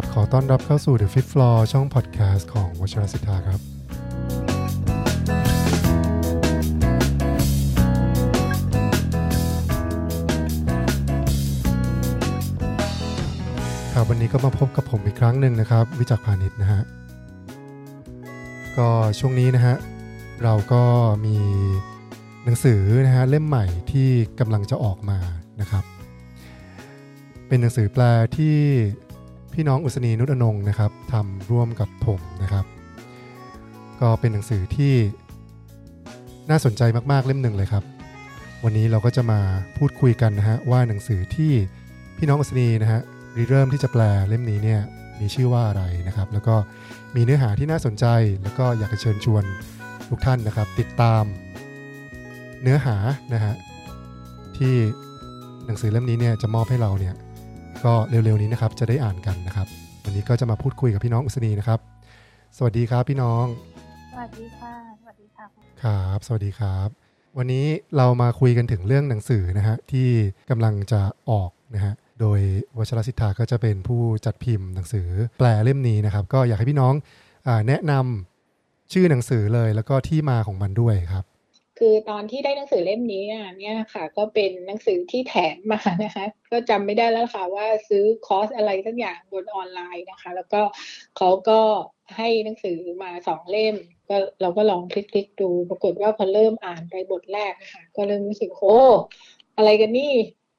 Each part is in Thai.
ับขอต้อนรับเข้าสู่ The Fifth Floor ช่องพอดแคสต์ของวชรศิธาครับ ครับวันนี้ก็มาพบกับผมอีกครั้งหนึ่งนะครับ วิจักพาณิชย์นะฮะ ก็ช่วงนี้นะฮะ เราก็มีหนังสือนะฮะเล่มใหม่ที่กำลังจะออกมานะครับ เป็นหนังสือแปลที่ พี่น้องอุศนีนุชอนงนะครับทำร่วมกับผมนะครับ ก็เป็นหนังสือที่น่าสนใจมากๆเล่มหนึ่งเลยครับ วันนี้เราก็จะมาพูดคุยกันนะฮะว่าหนังสือที่พี่น้องอุศนีนะฮะริเริ่มที่จะแปลเล่มนี้เนี่ยมีชื่อว่าอะไรนะครับ แล้วก็มีเนื้อหาที่น่าสนใจ แล้วก็อยากจะเชิญชวนทุกท่านนะครับ ติดตามเนื้อหานะฮะที่หนังสือเล่มนี้เนี่ยจะมอบให้เราเนี่ย ก็เร็วๆนี้นะครับจะได้อ่านกันนะครับ วันนี้ก็จะมาพูดคุยกับพี่น้องอุศนีนะครับ สวัสดีครับพี่น้อง สวัสดีค่ะ สวัสดีค่ะครับ สวัสดีครับ วันนี้เรามาคุยกันถึงเรื่องหนังสือนะฮะที่กำลังจะออกนะฮะโดยวชรศิธาก็จะเป็นผู้จัดพิมพ์หนังสือแปลเล่มนี้นะครับ ก็อยากให้พี่น้องอาแนะนำชื่อหนังสือเลยแล้วก็ที่มาของมันด้วยครับ คือตอนที่ได้หนังสือเล่มนี้อะเนี่ยค่ะ ก็เป็นหนังสือที่แถมมานะคะ ก็จำไม่ได้แล้วค่ะว่าซื้อคอร์สอะไรสักอย่างบนออนไลน์นะคะ แล้วก็เขาก็ให้หนังสือมาสองเล่ม ก็เราก็ลองคลิกๆดู ปรากฏว่าพอเริ่มอ่านไปบทแรกค่ะ ก็เริ่มรู้สึกโอ้อะไรกันนี่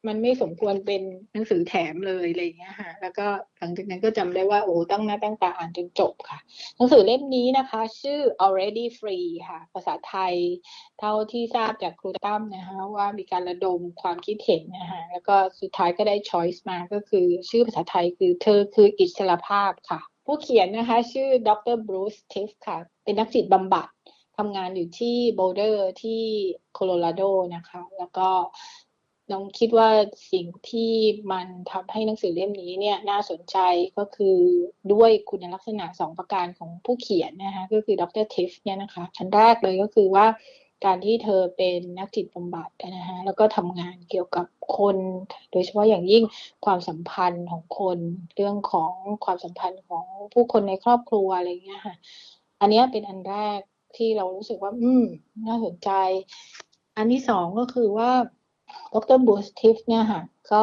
มันไม่สมควรเป็นหนังสือแถมเลยอะไรอย่างเงี้ยค่ะ แล้วก็หลังจากนั้นก็จำได้ว่าโอ้ตั้งหน้าตั้งตาอ่านจนจบค่ะ หนังสือเล่มนี้นะคะ ชื่อ already free ค่ะ ภาษาไทย เท่าที่ทราบจากครูตั้มนะคะ ว่ามีการระดมความคิดเห็นนะคะแล้วก็สุดท้ายก็ได้ choice มาก็คือชื่อภาษาไทยคือเธอคืออิสรภาพค่ะ ผู้เขียนนะคะ ชื่อดรบรูซทิฟค่ะ เป็นนักจิตบำบัดทำงานอยู่ที่โบลเดอร์ที่โคโลราโดนะคะ แล้วก็ น้องคิดว่าสิ่งที่มันทำให้หนังสือเล่มนี้เนี่ยน่าสนใจก็คือด้วยคุณลักษณะสองประการของผู้เขียนนะคะก็คือดรทิฟเนี่ยนะคะชั้นแรกเลยก็คือว่าการที่เธอเป็นนักจิตบำบัดนะคะแล้วก็ทำงานเกี่ยวกับคน โดยเฉพาะอย่างยิ่งความสัมพันธ์ของคน เรื่องของความสัมพันธ์ของผู้คนในครอบครัวอะไรเงี้ยค่ะ อันนี้เป็นอันแรกที่เรารู้สึกว่า อืม น่าสนใจ อันที่สองก็คือว่า ดรบูสติฟเนี่ยค่ะก็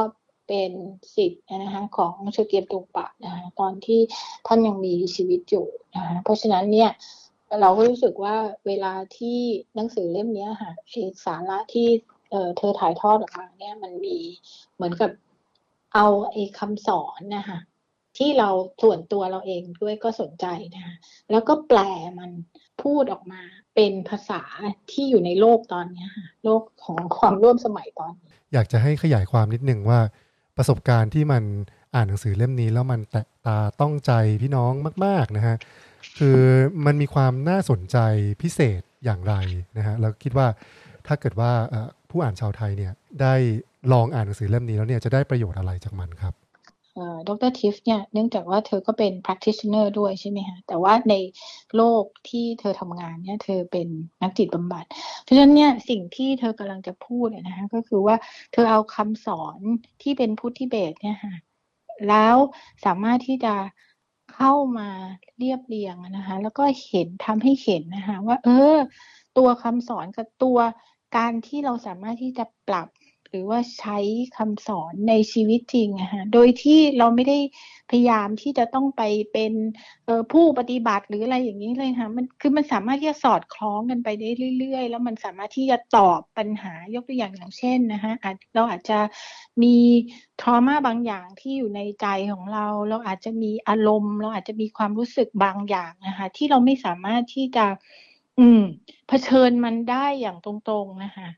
เป็นสิทธิ์นะคะของเชเกียมตุงปะนะคะตอนที่ท่านยังมีชีวิตอยู่นะคะเพราะฉะนั้นเนี่ยเราก็รู้สึกว่าเวลาที่หนังสือเล่มนี้ค่ะสาระที่เเธอถ่ายทอดออกมาเนี่ยมันมีเหมือนกับเอาไอ้คำสอนนะคะ ที่เราส่วนตัวเราเองด้วยก็สนใจนะคะแล้วก็แปลมันพูดออกมาเป็นภาษาที่อยู่ในโลกตอนนี้ค่ะโลกของความร่วมสมัยตอนนี้ อยากจะให้ขยายความนิดนึงว่าประสบการณ์ที่มันอ่านหนังสือเล่มนี้แล้วมันแตะตาต้องใจพี่น้องมาก ๆนะฮะคือมันมีความน่าสนใจพิเศษอย่างไรนะฮะแล้วคิดว่าถ้าเกิดว่าผู้อ่านชาวไทยเนี่ยได้ลองอ่านหนังสือเล่มนี้แล้วเนี่ยจะได้ประโยชน์อะไรจากมันครับ ดรทิฟเนี่ยเนื่องจากว่าเธอก็เป็น practitioner ด้วยใช่ไหมคะแต่ว่าในโลกที่เธอทำงานเนี่ยเธอเป็นนักจิตบำบัด เพราะฉะนั้นเนี่ยสิ่งที่เธอกำลังจะพูดนะคะก็คือว่าเธอเอาคำสอนที่เป็นพุทธิเบสเนี่ยค่ะแล้วสามารถที่จะเข้ามาเรียบเรียงนะคะแล้วก็เห็นทำให้เห็นนะคะว่า เออ ตัวคำสอนกับตัวการที่เราสามารถที่จะปรับ หรือว่าใช้คำสอนในชีวิตจริงอะฮะโดยที่เราไม่ได้พยายามที่จะต้องไปเป็นผู้ปฏิบัติหรืออะไรอย่างนี้เลยค่ะมันคือมันสามารถที่จะสอดคล้องกันไปได้เรื่อยๆ แล้วมันสามารถที่จะตอบปัญหายกตัวอย่างอย่างเช่นนะคะเราอาจจะมีทรมาบางอย่างที่อยู่ในใจของเรา เราอาจจะมีอารมณ์ เราอาจจะมีความรู้สึกบางอย่างนะคะที่เราไม่สามารถที่จะ อืมเผชิญมันได้อย่างตรงๆนะคะ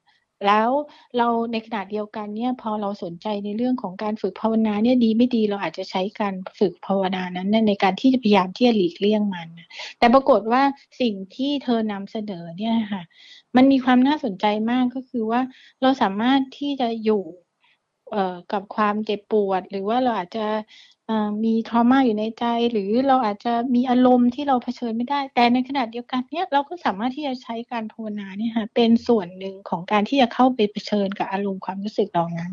แล้วเราในขณะเดียวกันเนี่ยพอเราสนใจในเรื่องของการฝึกภาวนาเนี่ยดีไม่ดีเราอาจจะใช้การฝึกภาวนานั้นในการที่จะพยายามที่จะหลีกเลี่ยงมัน แต่ปรากฏว่าสิ่งที่เธอนำเสนอเนี่ยค่ะ มันมีความน่าสนใจมากก็คือว่าเราสามารถที่จะอยู่กับความเจ็บปวด หรือว่าเราอาจจะ มีทรมาอยู่ในใจ หรือเราอาจจะมีอารมณ์ที่เราเผชิญไม่ได้ แต่ในขณะเดียวกันเนี่ยเราก็สามารถที่จะใช้การภาวนาเนี่ยค่ะเป็นส่วนหนึ่งของการที่จะเข้าไปเผชิญกับอารมณ์ความรู้สึกเหล่านั้น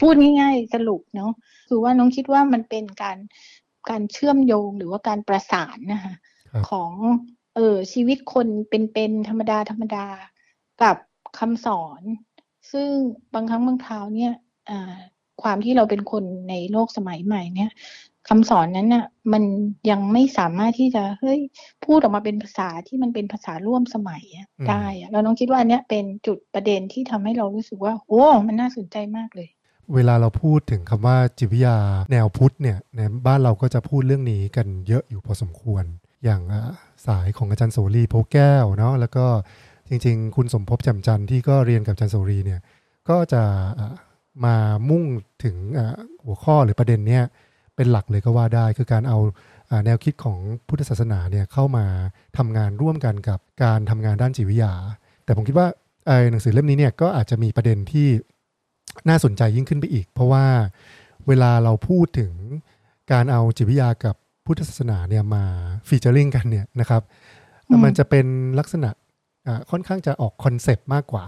พูดง่าย ๆ สรุปเนาะคือว่าน้องคิดว่ามันเป็นการการเชื่อมโยงหรือว่าการประสานนะคะครับของเออชีวิตคนเป็นๆธรรมดาธรรมดากับคำสอน ซึ่งบางครั้งบางคราวเนี่ยอ่า ความที่เราเป็นคนในโลกสมัยใหม่เนี่ยคำสอนนั้นน่ะ มันยังไม่สามารถที่จะเฮ้ยพูดออกมาเป็นภาษาที่มันเป็นภาษาร่วมสมัยอะอืมได้อะเราต้องคิดว่าอันเนี้ยเป็นจุดประเด็นที่ทำให้เรารู้สึกว่าโอ้มันน่าสนใจมากเลย เวลาเราพูดถึงคำว่าจิตวิทยาแนวพุทธเนี่ยในบ้านเราก็จะพูดเรื่องนี้กันเยอะอยู่พอสมควร อย่างอ่าสายของอาจารย์โสรีโพแก้วเนาะแล้วก็จริง ๆ คุณสมภพแจ่มจันทร์ที่ก็เรียนกับอาจารย์โสรีเนี่ยก็จะอ่า มามุ่งถึงอ่าหัวข้อหรือประเด็นเนี้ยเป็นหลักเลยก็ว่าได้ คือการเอาอ่าแนวคิดของพุทธศาสนาเนี่ยเข้ามาทำงานร่วมกันกับการทำงานด้านจิตวิทยา แต่ผมคิดว่าไอ้หนังสือเล่มนี้เนี่ยก็อาจจะมีประเด็นที่น่าสนใจยิ่งขึ้นไปอีก เพราะว่าเวลาเราพูดถึงการเอาจิตวิทยากับพุทธศาสนาเนี่ยมาฟีเจอริงกันเนี่ยนะครับอืมมันจะเป็นลักษณะอ่าค่อนข้างจะออก concept มากกว่า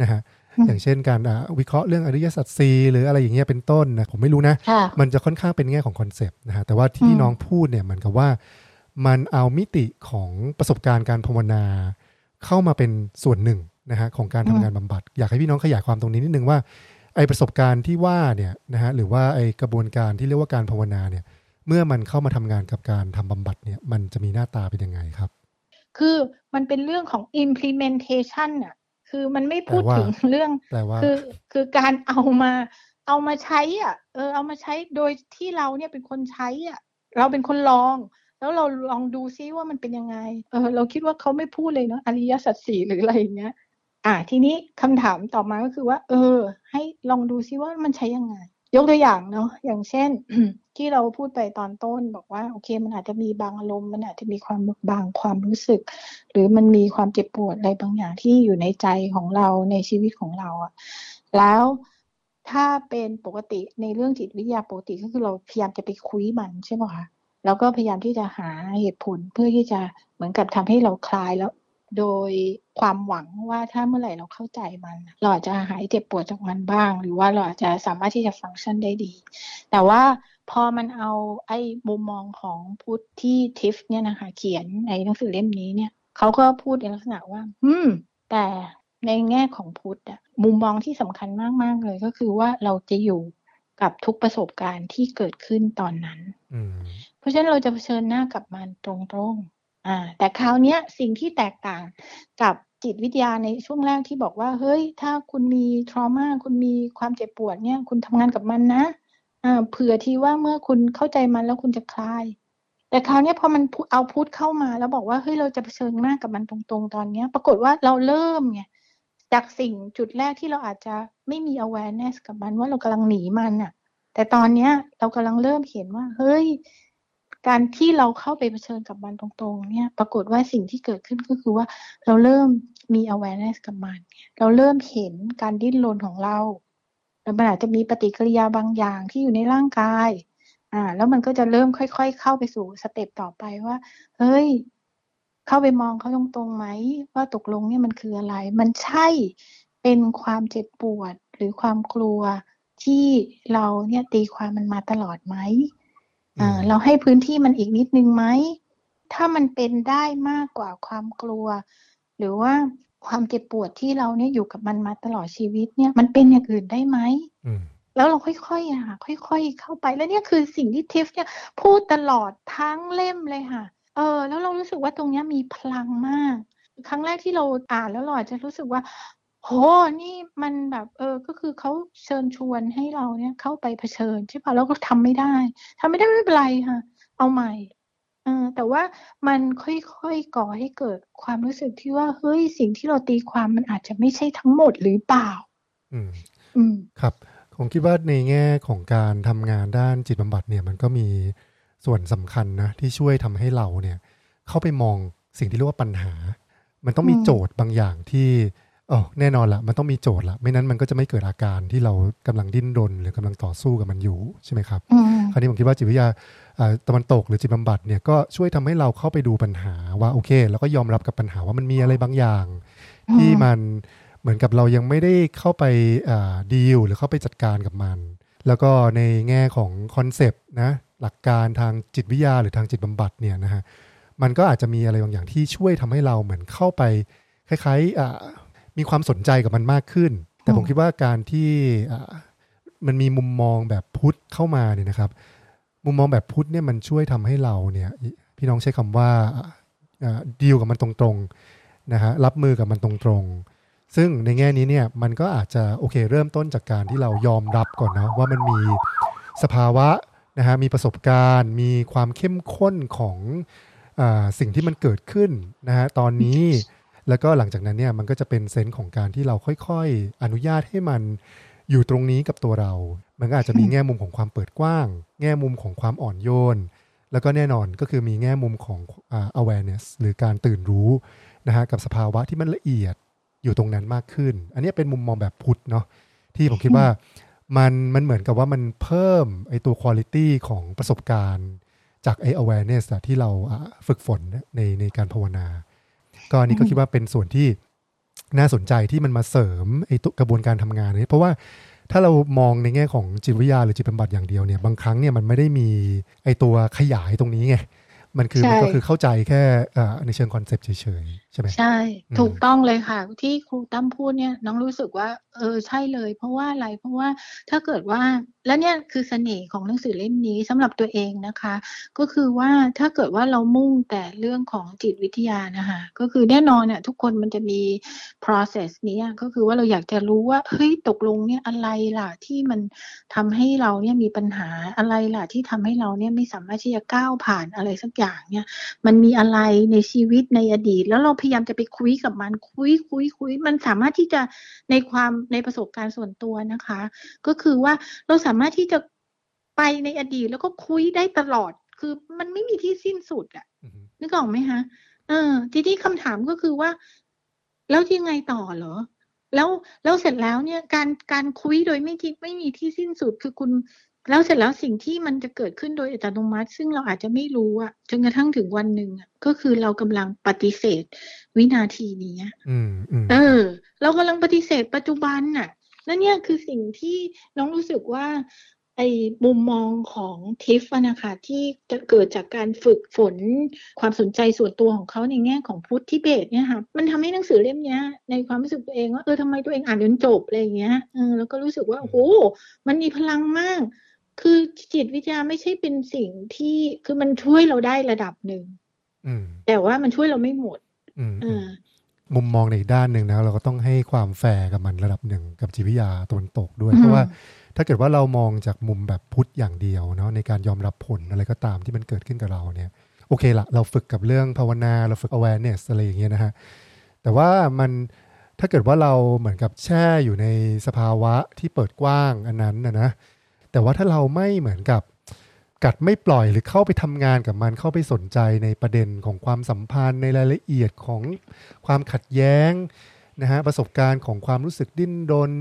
นะฮะ อืมอย่างเช่นการอ่าวิเคราะห์เรื่องอริยสัจสี่หรืออะไรอย่างเงี้ยเป็นต้นนะผมไม่รู้นะค่ะมันจะค่อนข้างเป็นแง่ของ concept นะฮะแต่ว่าที่อืมที่น้องพูดเนี่ยเหมือนกับว่า มันเอามิติของประสบการณ์การภาวนา เข้ามาเป็นส่วนหนึ่งนะฮะของการทำงานบำบัด อยากให้พี่น้องขยายความตรงนี้นิดนึงว่าไอประสบการณ์ที่ว่าเนี่ยนะฮะหรือว่าไอกระบวนการที่เรียกว่าการภาวนาเนี่ย เมื่อมันเข้ามาทำงานกับการทำบำบัดเนี่ย มันจะมีหน้าตาเป็นยังไงครับ คือมันเป็นเรื่องของ implementation อะ คือมันไม่พูดแปลว่าถึงเรื่องแปลว่าคือคือการเอามาเอามาใช้อะเออเอามาใช้โดยที่เราเนี่ยเป็นคนใช้อะเราเป็นคนลอง แล้วเราลองดูซิว่ามันเป็นยังไง เออ เราคิดว่าเขาไม่พูดเลยเนาะอริยสัจสี่หรืออะไรอย่างเงี้ย อ่าทีนี้คำถามต่อมาก็คือว่า เออ ให้ลองดูซิว่ามันใช้ยังไง ยกตัวอย่างเนาะอย่างเช่นที่เราพูดไปตอนต้นบอกว่าโอเค มันอาจจะมีบางอารมณ์มันอาจจะมีความบางความรู้สึก หรือมันมีความเจ็บปวดอะไรบางอย่างที่อยู่ในใจของเราในชีวิตของเราอะแล้วถ้าเป็นปกติในเรื่องจิตวิทยาปกติก็คือเราพยายามจะไปคุยมันใช่ไหมคะแล้วก็พยายามที่จะหาเหตุผลเพื่อที่จะเหมือนกับทำให้เราคลายแล้ว โดยความหวังว่าถ้าเมื่อไหร่เราเข้าใจมัน เราอาจจะหายเจ็บปวดจากมันบ้าง หรือว่าเราอาจจะสามารถที่จะฟังก์ชันได้ดี แต่ว่าพอมันเอาไอ้มุมมองของพุทธที่ทิฟเนี่ยนะคะ เขียนในหนังสือเล่มนี้เนี่ยเขาก็พูดในลักษณะว่า อืม แต่ในแง่ของพุทธอะมุมมองที่สำคัญมาก ๆ เลยก็คือว่าเราจะอยู่กับทุกประสบการณ์ที่เกิดขึ้นตอนนั้นอืมเพราะฉะนั้นเราจะเผชิญหน้ากับมันตรงๆ อ่าแต่คราวเนี้ยสิ่งที่แตกต่างกับจิตวิทยาในช่วงแรกที่บอกว่า เฮ้ย ถ้าคุณมี trauma คุณมีความเจ็บปวดเนี่ย คุณทำงานกับมันนะอ่าเผื่อที่ว่าเมื่อคุณเข้าใจมันแล้วคุณจะคลาย แต่คราวเนี้ยพอมันเอาพุทเข้ามา แล้วบอกว่าเฮ้ยเราจะเผชิญหน้ากับมันตรงๆ ตอนเนี้ย ปรากฏว่าเราเริ่มไงจากสิ่งจุดแรกที่เราอาจจะไม่มี awareness กับมันว่าเรากำลังหนีมันอะแต่ตอนเนี้ยเรากำลังเริ่มเห็นว่า เฮ้ย การที่เราเข้าไปเผชิญกับมันตรงๆ เนี่ย ปรากฏว่าสิ่งที่เกิดขึ้นก็คือว่าเราเริ่มมี awareness กับมัน เราเริ่มเห็นการดิ้นรนของเรา แล้วมันอาจจะมีปฏิกิริยาบางอย่างที่อยู่ในร่างกาย อ่า แล้วมันก็จะเริ่มค่อย ๆ เข้าไปสู่สเต็ปต่อไปว่า เฮ้ย เข้าไปมองเขาตรงๆไหม ว่าตกลงเนี่ยมันคืออะไร มันใช่เป็นความเจ็บปวดหรือความกลัวที่เราเนี่ยตีความมันมาตลอดไหม เราให้พื้นที่มันอีกนิดนึงไหม ถ้ามันเป็นได้มากกว่าความกลัว หรือว่าความเจ็บปวดที่เราเนี่ยอยู่กับมันมาตลอดชีวิตเนี่ย มันเป็นอย่างอื่นได้ไหมอืมแล้วเราค่อยๆอะค่ะ ค่อยๆเข้าไปแล้วเนี่ยคือสิ่งที่ทิฟเนี่ยพูดตลอดทั้งเล่มเลยค่ะ เออ แล้วเรารู้สึกว่าตรงเนี้ยมีพลังมาก ครั้งแรกที่เราอ่านแล้วเราอาจจะรู้สึกว่า โห นี่มันแบบ เออ ก็คือเขาเชิญชวนให้เราเนี่ยเข้าไปเผชิญใช่ปะแล้วก็ทำไม่ได้ทำไม่ได้ไม่เป็นไรค่ะ เอาใหม่เออแต่ว่ามันค่อยๆก่อให้เกิดความรู้สึกที่ว่า เฮ้ย สิ่งที่เราตีความมันอาจจะไม่ใช่ทั้งหมดหรือเปล่า อืม อืม ครับผมคิดว่าในแง่ของการทำงานด้านจิตบำบัดเนี่ยมันก็มีส่วนสำคัญนะ ที่ช่วยทำให้เราเนี่ย เข้าไปมองสิ่งที่เรียกว่าปัญหา มันต้องมีอืมโจทย์บางอย่างที่ อ๋อแน่นอนละมันต้องมีโจทย์ละไม่นั้นมันก็จะไม่เกิดอาการที่เรากำลังดิ้นรน หรือกำลังต่อสู้กับมันอยู่ใช่ไหมครับอืมคราวนี้ผมคิดว่าจิตวิทยาอ่าตะวันตกหรือจิตบำบัดเนี่ยก็ช่วยทำให้เราเข้าไปดูปัญหาว่าโอเค แล้วก็ยอมรับกับปัญหาว่ามันมีอะไรบางอย่างอืมที่มันเหมือนกับเรายังไม่ได้เข้าไปดีลหรือเข้าไปจัดการกับมัน แล้วก็ในแง่ของคอนเซปต์นะหลักการทางจิตวิทยาหรือทางจิตบำบัดเนี่ยนะฮะมันก็อาจจะมีอะไรบางอย่างที่ช่วยทำให้เราเหมือนเข้าไปคล้ายๆ มีความสนใจกับมันมากขึ้น แต่ผมคิดว่าการที่มันมีมุมมองแบบพุทธเข้ามาเนี่ยนะครับ มุมมองแบบพุทธเนี่ยมันช่วยทำให้เราเนี่ย พี่น้องใช้คำว่าดีลกับมันตรงๆนะฮะรับมือกับมันตรงๆ ซึ่งในแง่นี้เนี่ยมันก็อาจจะโอเคเริ่มต้นจากการที่เรายอมรับก่อนนะว่ามันมีสภาวะนะฮะมีประสบการณ์ มีความเข้มข้นของอสิ่งที่มันเกิดขึ้นนะฮะตอนนี้ แล้วก็หลังจากนั้นเนี่ยมันก็จะเป็นเซนส์ของการที่เราค่อยๆ อนุญาตให้มันอยู่ตรงนี้กับตัวเรา มันก็อาจจะมีแง่มุมของความเปิดกว้าง แง่มุมของความอ่อนโยน แล้วก็แน่นอนก็คือมีแง่มุมของ awareness หรือการตื่นรู้นะฮะกับสภาวะที่มันละเอียดอยู่ตรงนั้นมากขึ้น อันนี้เป็นมุมมองแบบพุทธเนาะที่ผมคิดว่ามันมันเหมือนกับว่ามันเพิ่มไอตัวคุณลิตี้ของประสบการณ์ จากไอ awareness ที่เราฝึกฝนในในการภาวนา ก็อันนี้ก็คิดว่าเป็นส่วนที่น่าสนใจที่มันมาเสริมไอ้กระบวนการทำงานนี้เพราะว่าถ้าเรามองในแง่ของจิตวิทยาหรือจิตบำบัดอย่างเดียวเนี่ยบางครั้งเนี่ยมันไม่ได้มีไอ้ตัวขยายตรงนี้ไงมันคือมันก็คือเข้าใจแค่ในเชิงคอนเซปต์เฉยๆ ใช่ไหมใช่ ถูกต้องเลยค่ะ ที่ครูตั้มพูดเนี่ยน้องรู้สึกว่า เออใช่เลย เพราะว่าอะไรเพราะว่าถ้าเกิดว่าและเนี่ยคือเสน่ห์ของหนังสือเล่มนี้สำหรับตัวเองนะคะ ก็คือว่าถ้าเกิดว่าเรามุ่งแต่เรื่องของจิตวิทยานะคะก็คือแน่นอนเนี่ยทุกคนมันจะมี process นี้ก็คือว่าเราอยากจะรู้ว่าเฮ้ยตกลงเนี่ยอะไรล่ะที่มันทำให้เราเนี่ยมีปัญหาอะไรล่ะที่ทำให้เราเนี่ยไม่สามารถที่จะก้าวผ่านอะไรสักอย่างเนี่ย มันมีอะไรในชีวิตในอดีตแล้วเราพยายามจะไปคุยกับมันคุยคุยคุยมันสามารถที่จะในความในประสบการณ์ส่วนตัวนะคะ ก็คือว่าเราสามารถที่จะไปในอดีตแล้วก็คุยได้ตลอด คือมันไม่มีที่สิ้นสุดอะ่ะนึกออกไหมคะเออ ทีนี้คำถามก็คือว่า แล้วยังไงต่อเหรอแล้วแล้วเสร็จแล้วเนี่ยการการคุยโดยไม่คิดไม่มีที่สิ้นสุดคือคุณ แล้วเสร็จแล้วสิ่งที่มันจะเกิดขึ้นโดยอัตโนมัติ ซึ่งเราอาจจะไม่รู้อะจนกระทั่งถึงวันหนึ่งอะก็คือเรากำลังปฏิเสธวินาทีนี้เออ เรากำลังปฏิเสธปัจจุบันน่ะนั่นเนี่ยคือสิ่งที่น้องรู้สึกว่า ไอ้มุมมองของทิฟนะคะที่จะเกิดจากการฝึกฝนความสนใจส่วนตัวของเขาในแง่ของพุทธิเบตเนี่ยค่ะมันทำให้หนังสือเล่มนี้ในความรู้สึกตัวเองว่าเออทำไมตัวเองอ่านจนจบอะไรอย่างเงี้ยเออแล้วก็รู้สึกว่าโอ้โหมันมีพลังมาก คือจิตวิทยาไม่ใช่เป็นสิ่งที่คือมันช่วยเราได้ระดับหนึ่งแต่ว่ามันช่วยเราไม่หมดมุมมองในด้านหนึ่งนะเราก็ต้องให้ความแฟร์กับมันระดับหนึ่งกับจิตวิทยาตะวันตกด้วย เพราะว่าถ้าเกิดว่าเรามองจากมุมแบบพุทธอย่างเดียวเนาะในการยอมรับผลอะไรก็ตามที่มันเกิดขึ้นกับเราเนี่ย โอเคละเราฝึกกับเรื่องภาวนา เราฝึก awareness อะไรอย่างเงี้ยนะฮะแต่ว่ามันถ้าเกิดว่าเราเหมือนกับแช่อยู่ในสภาวะที่เปิดกว้างอันนั้นนะนะ แต่ว่าถ้าเราไม่เหมือนกับกัดไม่ปล่อยหรือเข้าไปทำงานกับมันเข้าไปสนใจในประเด็นของความสัมพันธ์ในรายละเอียดของความขัดแย้งนะฮะประสบการณ์ของความรู้สึกดิ้นรน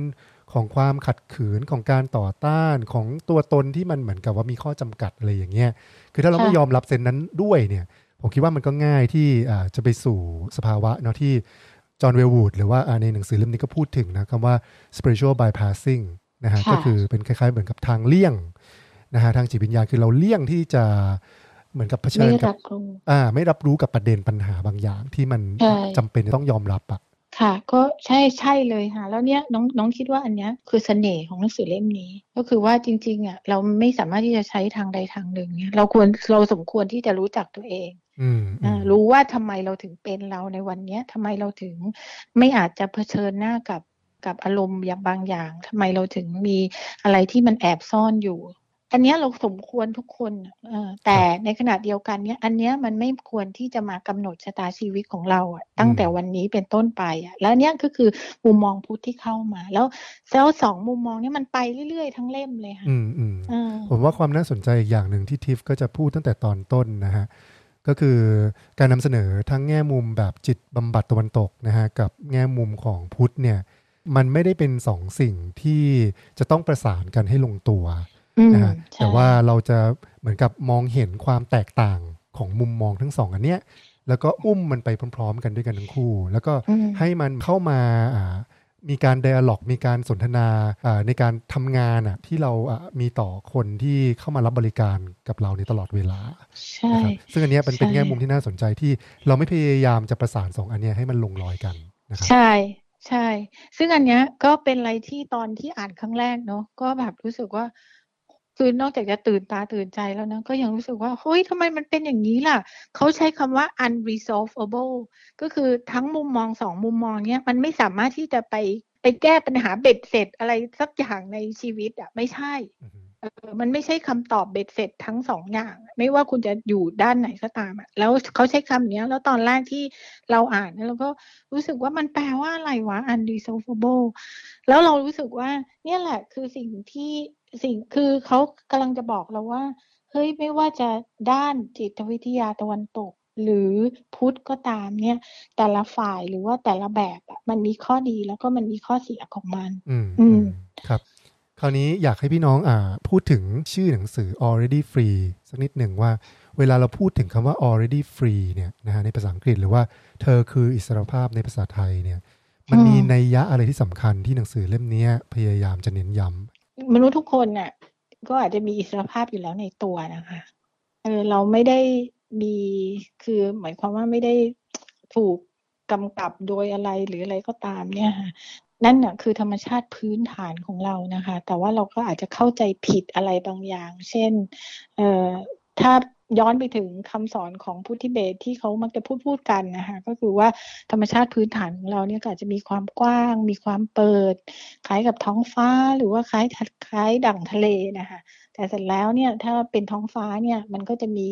ของความขัดขืนของการต่อต้านของตัวตนที่มันเหมือนกับว่ามีข้อจำกัดอะไรอย่างเงี้ยคือถ้าเราไม่ยอมรับเซนนั้นด้วยเนี่ยผมคิดว่ามันก็ง่ายที่จะไปสู่สภาวะเนาะที่จอห์นเวลวูดหรือว่าในหนังสือเล่มนี้ก็พูดถึงนะคำว่า spiritual bypassing นะฮะก็คือเป็นคล้ายๆเหมือนกับทางเลี่ยงนะฮะทางจิตวิญญาณคือเราเลี่ยงที่จะเหมือนกับเผชิญกับอ่า ไม่รับรู้กับประเด็นปัญหาบางอย่างที่มันจำเป็นต้องยอมรับอะค่ะ ก็ใช่ใช่เลยค่ะ แล้วเนี้ยน้องน้องคิดว่าอันเนี้ยคือเสน่ห์ของหนังสือเล่มนี้ ก็คือว่าจริงๆอะเราไม่สามารถที่จะใช้ทางใดทางหนึ่งเนี่ยเราควรเราสมควรที่จะรู้จักตัวเองอ่ารู้ว่าทำไมเราถึงเป็นเราในวันเนี้ยทำไมเราถึงไม่อาจจะเผชิญหน้ากับ กับอารมณ์อย่างบางอย่างทำไมเราถึงมีอะไรที่มันแอบซ่อนอยู่ อันนี้เราสมควรทุกคนอแต่ในขณะเดียวกันเนี้ยอันเนี้ยมันไม่ควรที่จะมากำหนดชะตาชีวิตของเราอะตั้งแต่วันนี้เป็นต้นไปอะแล้วเนี้ยก็คือมุมมองพุทธที่เข้ามา แล้วแล้วสองมุมมองเนี้ยมันไปเรื่อยๆ ทั้งเล่มเลยค่ะอืมอืมผมว่าความน่าสนใจอีกอย่างหนึ่งที่ทิฟก็จะพูดตั้งแต่ตอนต้นนะฮะก็คือการนำเสนอทั้งแง่มุมแบบจิตบำบัดตะวันตกนะฮะกับแง่มุมของพุทธเนี่ย มันไม่ได้เป็นสองสิ่งที่จะต้องประสานกันให้ลงตัวนะฮะแต่ว่าเราจะเหมือนกับมองเห็นความแตกต่างของมุมมองทั้งสองอันเนี้ยแล้วก็อุ้มมันไปพร้อม ๆ กันด้วยกันทั้งคู่ แล้วก็ให้มันเข้ามามีการไดอะล็อกมีการสนทนาในการทำงานอะที่เรามีต่อคนที่เข้ามารับบริการกับเราในตลอดเวลาใช่ซึ่งอันนี้เป็นเป็นแง่มุมที่น่าสนใจที่เราไม่พยายามจะประสานสองอันนี้ให้มันลงรอยกันนะครับใช่ ใช่ ซึ่งอันเนี้ยก็เป็นอะไรที่ตอนที่อ่านครั้งแรกเนาะก็แบบรู้สึกว่า คือนอกจากจะตื่นตาตื่นใจแล้วนะ ก็ยังรู้สึกว่าเฮ้ยทำไมมันเป็นอย่างนี้ล่ะ เขาใช้คำว่า unresolvable ก็คือทั้งมุมมองสองมุมมองเนี้ยมันไม่สามารถที่จะไปไปแก้ปัญหาเบ็ดเสร็จอะไรสักอย่างในชีวิตอะไม่ใช่ เออมันไม่ใช่คำตอบเบ็ดเสร็จทั้งสองอย่าง ไม่ว่าคุณจะอยู่ด้านไหนก็ตามอะแล้วเขาใช้คำนี้แล้วตอนแรกที่เราอ่านเราก็รู้สึกว่ามันแปลว่าอะไรวะ unresolvable แล้วเรารู้สึกว่า เนี่ยแหละคือสิ่งที่สิ่งคือเขากำลังจะบอกเราว่าเฮ้ยไม่ว่าจะด้านจิตวิทยาตะวันตก หรือพุทธก็ตามเนี่ย แต่ละฝ่ายหรือว่าแต่ละแบบอะมันมีข้อดีแล้วก็มันมีข้อเสียของมัน อืมอืมครับ คราวนี้อยากให้พี่น้องอ่าพูดถึงชื่อหนังสือ already free สักนิดหนึ่งว่า เวลาเราพูดถึงคำว่า already free เนี่ยนะฮะในภาษาอังกฤษหรือว่าเธอคืออิสรภาพในภาษาไทยเนี่ย มันมีนัยยะอะไรที่สำคัญที่หนังสือเล่มนี้พยายามจะเน้นย้ำมนุษย์ทุกคนเนี่ยก็อาจจะมีอิสรภาพอยู่แล้วในตัวนะคะเออเราไม่ได้มีคือหมายความว่าไม่ได้ถูกกำกับโดยอะไรหรืออะไรก็ตามเนี่ย นั่นน่ะคือธรรมชาติพื้นฐานของเรานะคะ แต่ว่าเราก็อาจจะเข้าใจผิดอะไรบางอย่าง เช่นเอ่อถ้าย้อนไปถึงคำสอนของพุทธิเบสที่เขามักจะพูดพูดกันนะคะก็คือว่าธรรมชาติพื้นฐานของเราเนี่ยอาจจะมีความกว้าง มีความเปิด คล้ายกับท้องฟ้าหรือว่าคล้ายคล้ายดั่งทะเลนะคะแต่เสร็จแล้วเนี่ยถ้าเป็นท้องฟ้าเนี่ยมันก็จะมี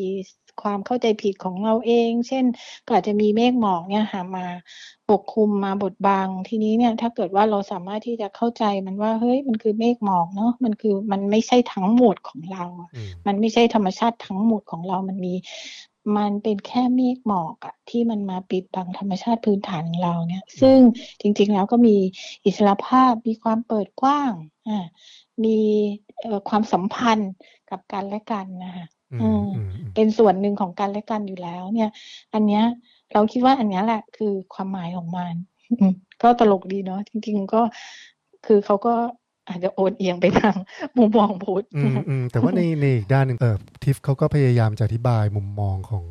ความเข้าใจผิดของเราเอง เช่น ก็อาจจะมีเมฆหมอกเนี่ยหามาปกคลุมมาบดบังทีนี้เนี่ยถ้าเกิดว่าเราสามารถที่จะเข้าใจมันว่าเฮ้ยมันคือเมฆหมอกเนาะมันคือมันไม่ใช่ทั้งหมดของเรา มันไม่ใช่ธรรมชาติทั้งหมดของเรามันมีมันเป็นแค่เมฆหมอกอะที่มันมาปิดบังธรรมชาติพื้นฐานของเราเนี่ย ซึ่งจริงๆแล้วก็มีอิสระภาพมีความเปิดกว้างอ่ามีความสัมพันธ์กับกันและกันนะคะ เป็นส่วนหนึ่งของกันและกันอยู่แล้ว เนี่ย อันเนี้ย เราคิดว่าอันนี้แหละคือความหมายของมันก็ตลกดีเนาะจริง ๆ ก็คือเขาก็อาจจะโอนเอียงไปทางมุมมองพุทธแต่ว่าในในอีกด้านหนึ่งเออทิฟเขาก็พยายามจะอธิบายมุมมองของ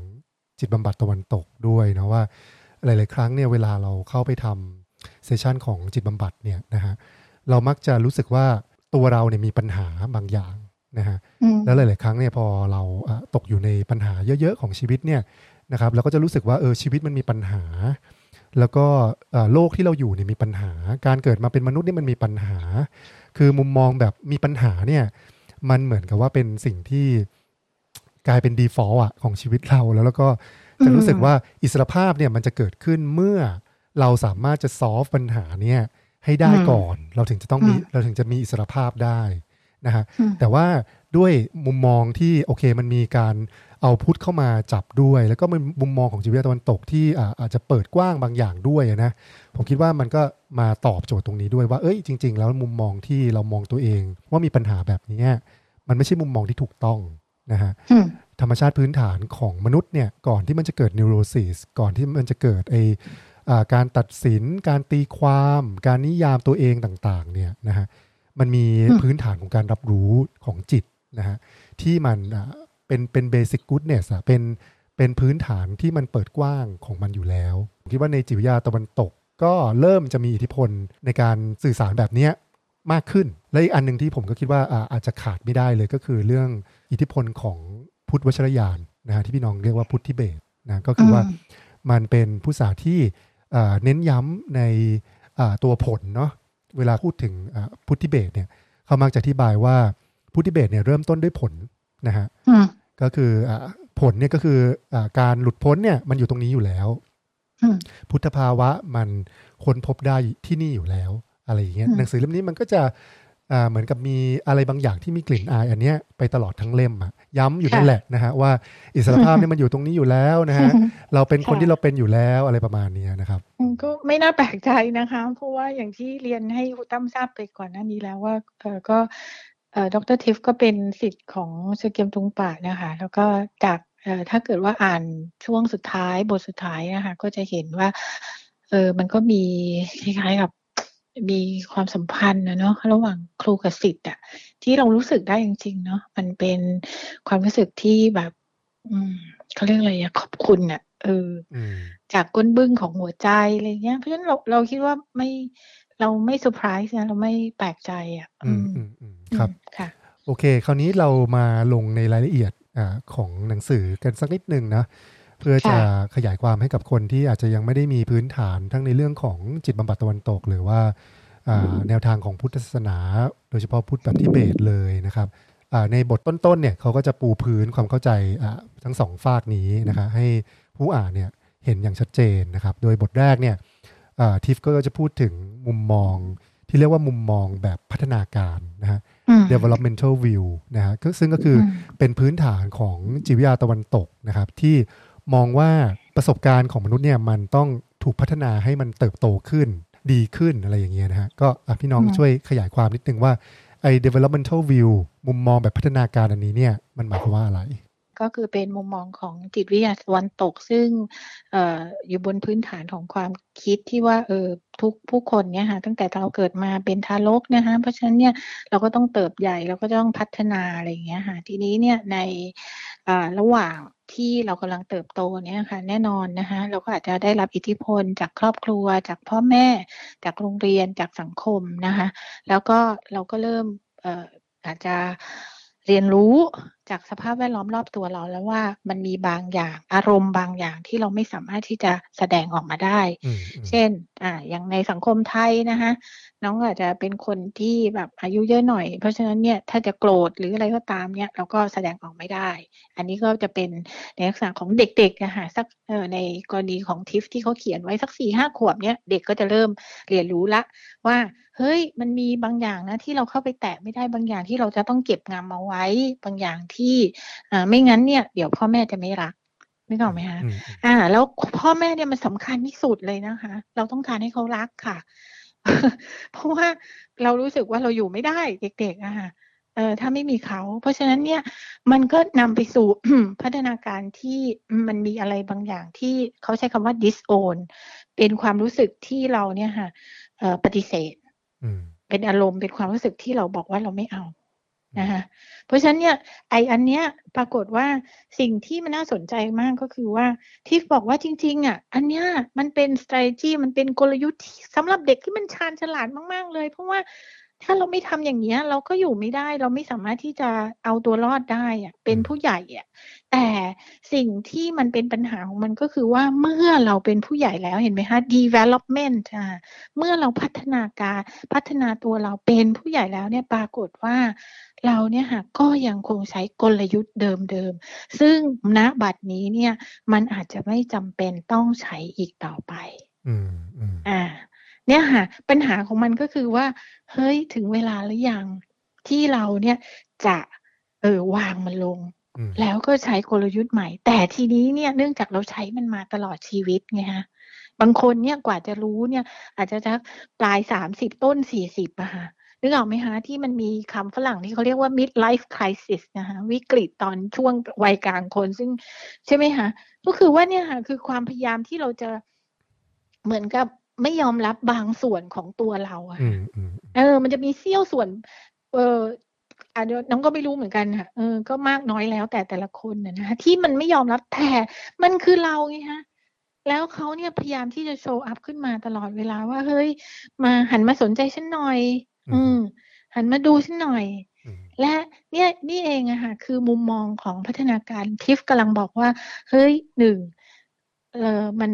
จิตบำบัดตะวันตกด้วยนะว่า หลาย ๆ ครั้งเนี่ยเวลาเราเข้าไปทำเซสชันของจิตบำบัดเนี่ยนะฮะเรามักจะรู้สึกว่าตัวเราเนี่ยมีปัญหาบางอย่าง นะฮะแล้วหลายๆครั้งเนี่ยพอเราตกอยู่ในปัญหาเยอะ ๆ ของชีวิตเนี่ยนะครับเราก็จะรู้สึกว่าเออชีวิตมันมีปัญหา แล้วก็โลกที่เราอยู่เนี่ยมีปัญหา การเกิดมาเป็นมนุษย์นี่มันมีปัญหา คือมุมมองแบบมีปัญหาเนี่ยมันเหมือนกับว่าเป็นสิ่งที่กลายเป็น default อะของชีวิตเราแล้วแล้วก็จะรู้สึกว่าอิสรภาพเนี่ยมันจะเกิดขึ้นเมื่อเราสามารถจะ solve ปัญหาเนี่ยให้ได้ก่อน เราถึงจะต้องมีเราถึงจะมีอิสรภาพได้ นะฮะแต่ว่าด้วยมุมมองที่โอเคมันมีการเอาพุทธเข้ามาจับด้วย แล้วก็มันมุมมองของจิตวิทยาตะวันตกที่อาจจะเปิดกว้างบางอย่างด้วยนะผมคิดว่ามันก็มาตอบโจทย์ตรงนี้ด้วยว่าเอ้ยจริง ๆ แล้วมุมมองที่เรามองตัวเอง ว่ามีปัญหาแบบนี้มันไม่ใช่มุมมองที่ถูกต้องนะฮะธรรมชาติพื้นฐานของมนุษย์เนี่ยก่อนที่มันจะเกิดนิวโรซิสก่อนที่มันจะเกิดไอการตัดสิน การตีความ การนิยามตัวเองต่างๆเนี่ยนะฮะ มันมีพื้นฐานของการรับรู้ของจิตนะฮะที่มันเป็นเป็นเบสิกกู๊ดเนสอะเป็นเป็นพื้นฐานที่มันเปิดกว้างของมันอยู่แล้วผมคิดว่าในจิตวิทยาตะวันตก ก็เริ่มจะมีอิทธิพลในการสื่อสารแบบนี้มากขึ้น และอีกอันหนึ่งที่ผมก็คิดว่าอาจจะขาดไม่ได้เลยก็คือเรื่องอิทธิพลของพุทธวชรยานนะฮะที่พี่น้องเรียกว่าพุทธิเบศนะก็คือว่ามันเป็นผู้สาที่เน้นย้ำในตัวผลเนาะ เวลาพูดถึงพุทธิเบศเนี่ยเขามักจะอธิบายว่าพุทธิเบศเนี่ยเริ่มต้นด้วยผลนะฮะก็คือผลเนี่ยก็คืออการหลุดพ้นเนี่ยมันอยู่ตรงนี้อยู่แล้วพุทธภาวะมันค้นพบได้ที่นี่อยู่แล้ว อะไรอย่างเงี้ยหนังสือเล่มนี้มันก็จะ เหมือนกับมีอะไรบางอย่างที่มีกลิ่นอายอันเนี้ยไปตลอดทั้งเล่มอะย้ำอยู่นั่นแหละนะฮะว่าอิสรภาพเนี่ยมันอยู่ตรงนี้อยู่แล้วนะฮะเราเป็นคนที่เราเป็นอยู่แล้วอะไรประมาณนี้นะครับก็ไม่น่าแปลกใจนะคะ เพราะว่าอย่างที่เรียนให้คุณตั้มทราบไปก่อนหน้านี้แล้วว่าเออก็ดรทิฟก็เป็นสิทธิ์ของเซเกียมตุงป่านะคะแล้วก็จากถ้าเกิดว่าอ่านช่วงสุดท้ายบทสุดท้ายนะคะก็จะเห็นว่าเออมันก็มีคล้ายๆกับ มีความสัมพันธ์นะเนาะระหว่างครูกับศิษย์อะที่เรารู้สึกได้จริงๆเนาะมันเป็นความรู้สึกที่แบบ อืมเขาเรียกอะไรอะขอบคุณอะเอออืมจากก้นบึ้งของหัวใจอะไรเงี้ยเพราะฉะนั้นเราเราคิดว่าไม่เราไม่เซอร์ไพรส์นะเราไม่แปลกใจอะ อืมอืมอืมครับค่ะ โอเค คราวนี้เรามาลงในรายละเอียดอ่าของหนังสือกันสักนิดหนึ่งนะ เพื่อจะค่ะขยายความให้กับคนที่อาจจะยังไม่ได้มีพื้นฐานทั้งในเรื่องของจิตบำบัดตะวันตก หรือว่าอ่าแนวทางของพุทธศาสนา โดยเฉพาะพุทธแบบทิเบตเลยนะครับอ่าในบทต้นๆเนี่ยเขาก็จะปูพื้นความเข้าใจอ่าทั้งสองฟากนี้นะคะให้ผู้อ่านเนี่ยเห็นอย่างชัดเจนนะครับ โดยบทแรกเนี่ยอ่าทิฟก็จะพูดถึงมุมมองที่เรียกว่ามุมมองแบบพัฒนาการนะฮะอืม developmental view นะฮะก็ซึ่งก็คืออมเป็นพื้นฐานของจิตวิทยาตะวันตกนะครับ ที่ มองว่าประสบการณ์ของมนุษย์เนี่ยมันต้องถูกพัฒนาให้มันเติบโตขึ้น ดีขึ้นอะไรอย่างเงี้ยนะฮะก็อะพี่น้องอืมช่วยขยายความนิดนึงว่าไอ้ developmental view มุมมองแบบพัฒนาการอันนี้เนี่ยมันหมายความว่าอะไร ก็คือเป็นมุมมองของจิตวิทยาตะวันตก ซึ่งเอ่ออยู่บนพื้นฐานของความคิดที่ว่าเออทุกผู้คนเนี่ยค่ะตั้งแต่เราเกิดมาเป็นทารกนะคะเพราะฉะนั้นเนี่ยเราก็ต้องเติบใหญ่เราก็ต้องพัฒนาอะไรอย่างเงี้ยค่ะทีนี้เนี่ยในอ่าระหว่าง ที่เรากำลังเติบโตเนี่ยค่ะแน่นอนนะคะเราก็อาจจะได้รับอิทธิพลจากครอบครัว จากพ่อแม่ จากโรงเรียนจากสังคมนะคะแล้วก็เราก็เริ่มอออาจจะเรียนรู้ จากสภาพแวดล้อมรอบตัวเราแล้วว่ามันมีบางอย่างอารมณ์บางอย่างที่เราไม่สามารถที่จะแสดงออกมาได้อืมอืมเช่นอ่าอย่างในสังคมไทยนะคะน้องอาจจะเป็นคนที่แบบอายุเยอะหน่อย เพราะฉะนั้นเนี่ยถ้าจะโกรธหรืออะไรก็ตามเนี่ยเราก็แสดงออกไม่ได้ อันนี้ก็จะเป็นในลักษณะของเด็กๆนะคะสักเออในกรณีของทิฟที่เขาเขียนไว้สักสี่ห้าขวบเนี่ยเด็กก็จะเริ่มเรียนรู้ละว่าเฮ้ยมันมีบางอย่างนะที่เราเข้าไปแตะไม่ได้บางอย่างที่เราจะต้องเก็บงำเอาไว้บางอย่างที่อ่าไม่งั้นเนี่ยเดี๋ยวพ่อแม่จะไม่รักไม่ออกไหมคะอืมอ่า แล้วพ่อแม่เนี่ยมันสำคัญที่สุดเลยนะคะ เราต้องการให้เขารักค่ะ เพราะว่าเรารู้สึกว่าเราอยู่ไม่ได้เด็กๆอะค่ะเออถ้าไม่มีเขา เพราะฉะนั้นเนี่ยมันก็นำไปสู่พัฒนาการที่มันมีอะไรบางอย่างที่เขาใช้คำว่า disown เป็นความรู้สึกที่เราเนี่ยค่ะเอ่อปฏิเสธอืมเป็นอารมณ์เป็นความรู้สึกที่เราบอกว่าเราไม่เอา นะคะเพราะฉะนั้นเนี่ยไออันเนี้ยปรากฏว่าสิ่งที่มันน่าสนใจมากก็คือว่าที่บอกว่าจริงๆอะอันเนี้ยมันเป็น strategy มันเป็นกลยุทธ์สำหรับเด็กที่มันชาญฉลาดมาก ๆ เลย เพราะว่า ถ้าเราไม่ทำอย่างเงี้ย เราก็อยู่ไม่ได้ เราไม่สามารถที่จะเอาตัวรอดได้อะเป็นผู้ใหญ่อะแต่สิ่งที่มันเป็นปัญหาของมันก็คือว่าเมื่อเราเป็นผู้ใหญ่แล้วเห็นไหมคะ development อ่าเมื่อเราพัฒนาการพัฒนาตัวเราเป็นผู้ใหญ่แล้วเนี่ยปรากฏว่าเราเนี่ยค่ะก็ยังคงใช้กลยุทธ์เดิมๆ ซึ่งณบัดนี้เนี่ยมันอาจจะไม่จำเป็นต้องใช้อีกต่อไป อืมอืมอ่า เนี่ยค่ะปัญหาของมันก็คือว่า เฮ้ยถึงเวลาหรือยังที่เราเนี่ยจะเออวางมันลงอืมแล้วก็ใช้กลยุทธ์ใหม่ แต่ทีนี้เนี่ยเนื่องจากเราใช้มันมาตลอดชีวิตไงฮะบางคนเนี่ยกว่าจะรู้เนี่ย อาจจะจะปลายสามสิบต้นสี่สิบอะค่ะนึกออกไหมคะที่มันมีคำฝรั่งที่เขาเรียกว่า mid life crisis นะคะวิกฤตตอนช่วงวัยกลางคนซึ่งใช่ไหมคะก็คือว่าเนี่ยค่ะคือความพยายามที่เราจะเหมือนกับ ไม่ยอมรับบางส่วนของตัวเราอะอืค่ะมอืมเออ มันจะมีเสี้ยวส่วน เอออะเดี๋ยวน้องก็ไม่รู้เหมือนกันค่ะเออก็มากน้อยแล้วแต่แต่ละคนนะนะคะที่มันไม่ยอมรับแต่มันคือเราไงฮะแล้วเขาเนี่ยพยายามที่จะโชว์อัพขึ้นมาตลอดเวลาว่าเฮ้ย มาหันมาสนใจฉันหน่อย อืม หันมาดูฉันหน่อยอืมและเนี่ยนี่เองอะค่ะคือมุมมองของพัฒนาการทิฟกำลังบอกว่า เฮ้ยหนึ่งเออมัน